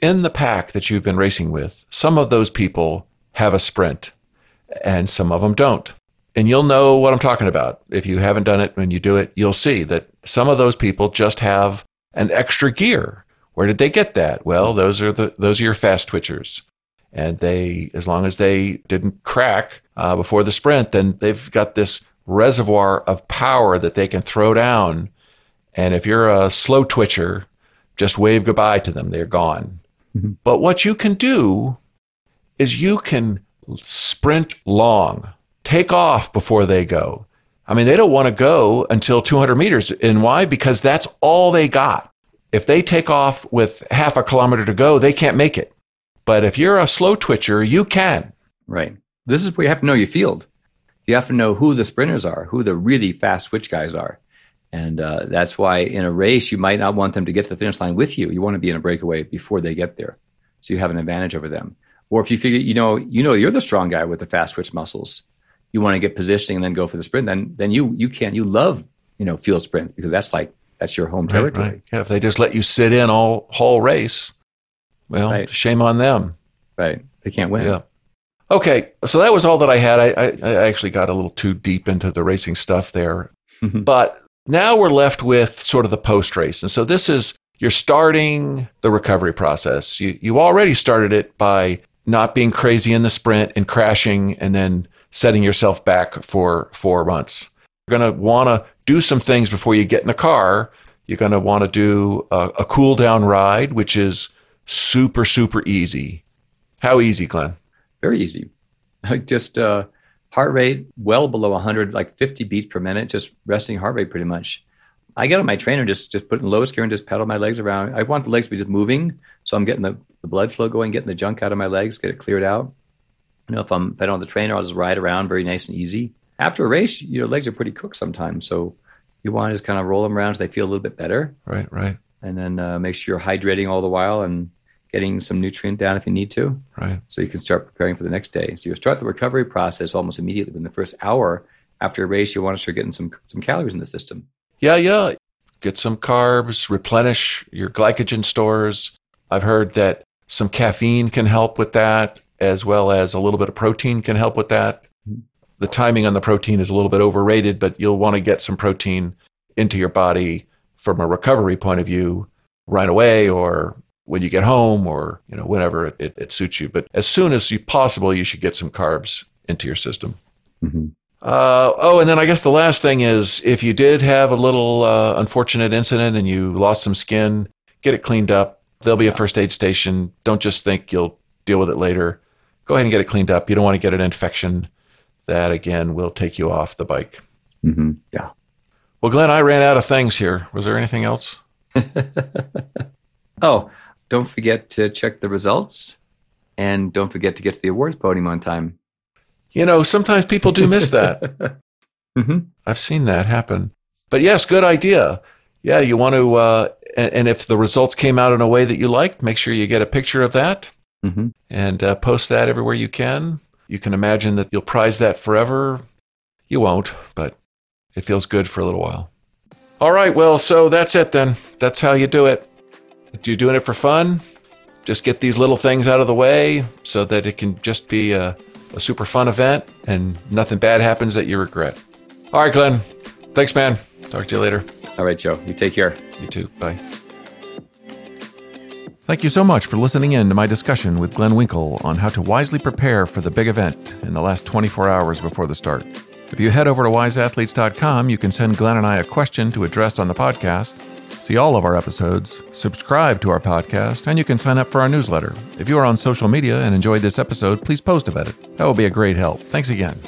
in the pack that you've been racing with, some of those people have a sprint and some of them don't. And you'll know what I'm talking about. If you haven't done it, when you do it, you'll see that some of those people just have an extra gear. Where did they get that? Well, those are the those are your fast twitchers, and they as long as they didn't crack uh, before the sprint, then they've got this reservoir of power that they can throw down. And if you're a slow twitcher, just wave goodbye to them; they're gone. Mhm. But what you can do is you can sprint long, take off before they go. I mean, they don't want to go until 200 meters. And why? Because that's all they got. If they take off with half a kilometer to go, they can't make it. But if you're a slow twitcher, you can. Right. This is where you have to know your field. You have to know who the sprinters are, who the really fast twitch guys are. And uh, that's why in a race, you might not want them to get to the finish line with you. You want to be in a breakaway before they get there. So you have an advantage over them. Or if you figure, you know, you know you're the strong guy with the fast twitch muscles. You want to get positioning and then go for the sprint, then then you you can't you love, you know, field sprint because that's like that's your home territory. Right, right. Yeah, if they just let you sit in all whole race, well, Right. shame on them. Right. They can't win. Yeah. Okay, so that was all that I had. I, I, I actually got a little too deep into the racing stuff there. but now we're left with sort of the post race. And so this is you're starting the recovery process. You, you already started it by not being crazy in the sprint and crashing and then setting yourself back for four months. You're going to want to do some things before you get in the car. You're going to want to do a, a cool down ride, which is super, super easy. How easy, Glen? Very easy. Like just uh, heart rate well below 100, like 50 beats per minute, just resting heart rate pretty much. I get on my trainer, just just put in lowest gear and just pedal my legs around. I want the legs to be just moving, so I'm getting the, the blood flow going, getting the junk out of my legs, get it cleared out. You know, if I'm if I don't have the trainer, I'll just ride around very nice and easy. After a race, your legs are pretty cooked sometimes, so you want to just kind of roll them around so they feel a little bit better, Right, right, and then uh, make sure you're hydrating all the while and getting some nutrient down if you need to right. so you can start preparing for the next day. So you start the recovery process almost immediately. Within the first hour after a race, you want to start getting some some calories in the system. Yeah, yeah. Get some carbs, replenish your glycogen stores. I've heard that some caffeine can help with that, as well as a little bit of protein can help with that. Mhm. The timing on the protein is a little bit overrated, but you'll want to get some protein into your body from a recovery point of view right away or when you get home or you know whenever it, it, it suits you. But as soon as you possible, you should get some carbs into your system. Uh, oh, and then I guess the last thing is if you did have a little uh, unfortunate incident and you lost some skin, get it cleaned up. There'll be a first aid station. Don't just think you'll deal with it later. Go ahead and get it cleaned up. You don't want to get an infection. That again will take you off the bike. Mm-hmm. Yeah. Well, Glen, I ran out of things here. Was there anything else? Oh, don't forget to check the results, and don't forget to get to the awards podium on time. You know, sometimes people do miss that. Mm-hmm. I've seen that happen. But yes, good idea. Yeah, you want to, uh, and, and if the results came out in a way that you liked, make sure you get a picture of that. Mm-hmm. and uh, post that everywhere you can. You can imagine that you'll prize that forever. You won't, but it feels good for a little while. All right, well, so that's it then. That's how you do it. You're doing it for fun. Just get these little things out of the way so that it can just be a, a super fun event and nothing bad happens that you regret. All right, Glen. Thanks, man. Talk to you later. All right, Joe. You take care. You too. Bye. Thank you so much for listening in to my discussion with Glen Winkel on how to wisely prepare for the big event in the last 24 hours before the start. If you head over to wiseathletes.com, you can send Glen and I a question to address on the podcast, see all of our episodes, subscribe to our podcast, and you can sign up for our newsletter. If you are on social media and enjoyed this episode, please post about it. That will be a great help. Thanks again.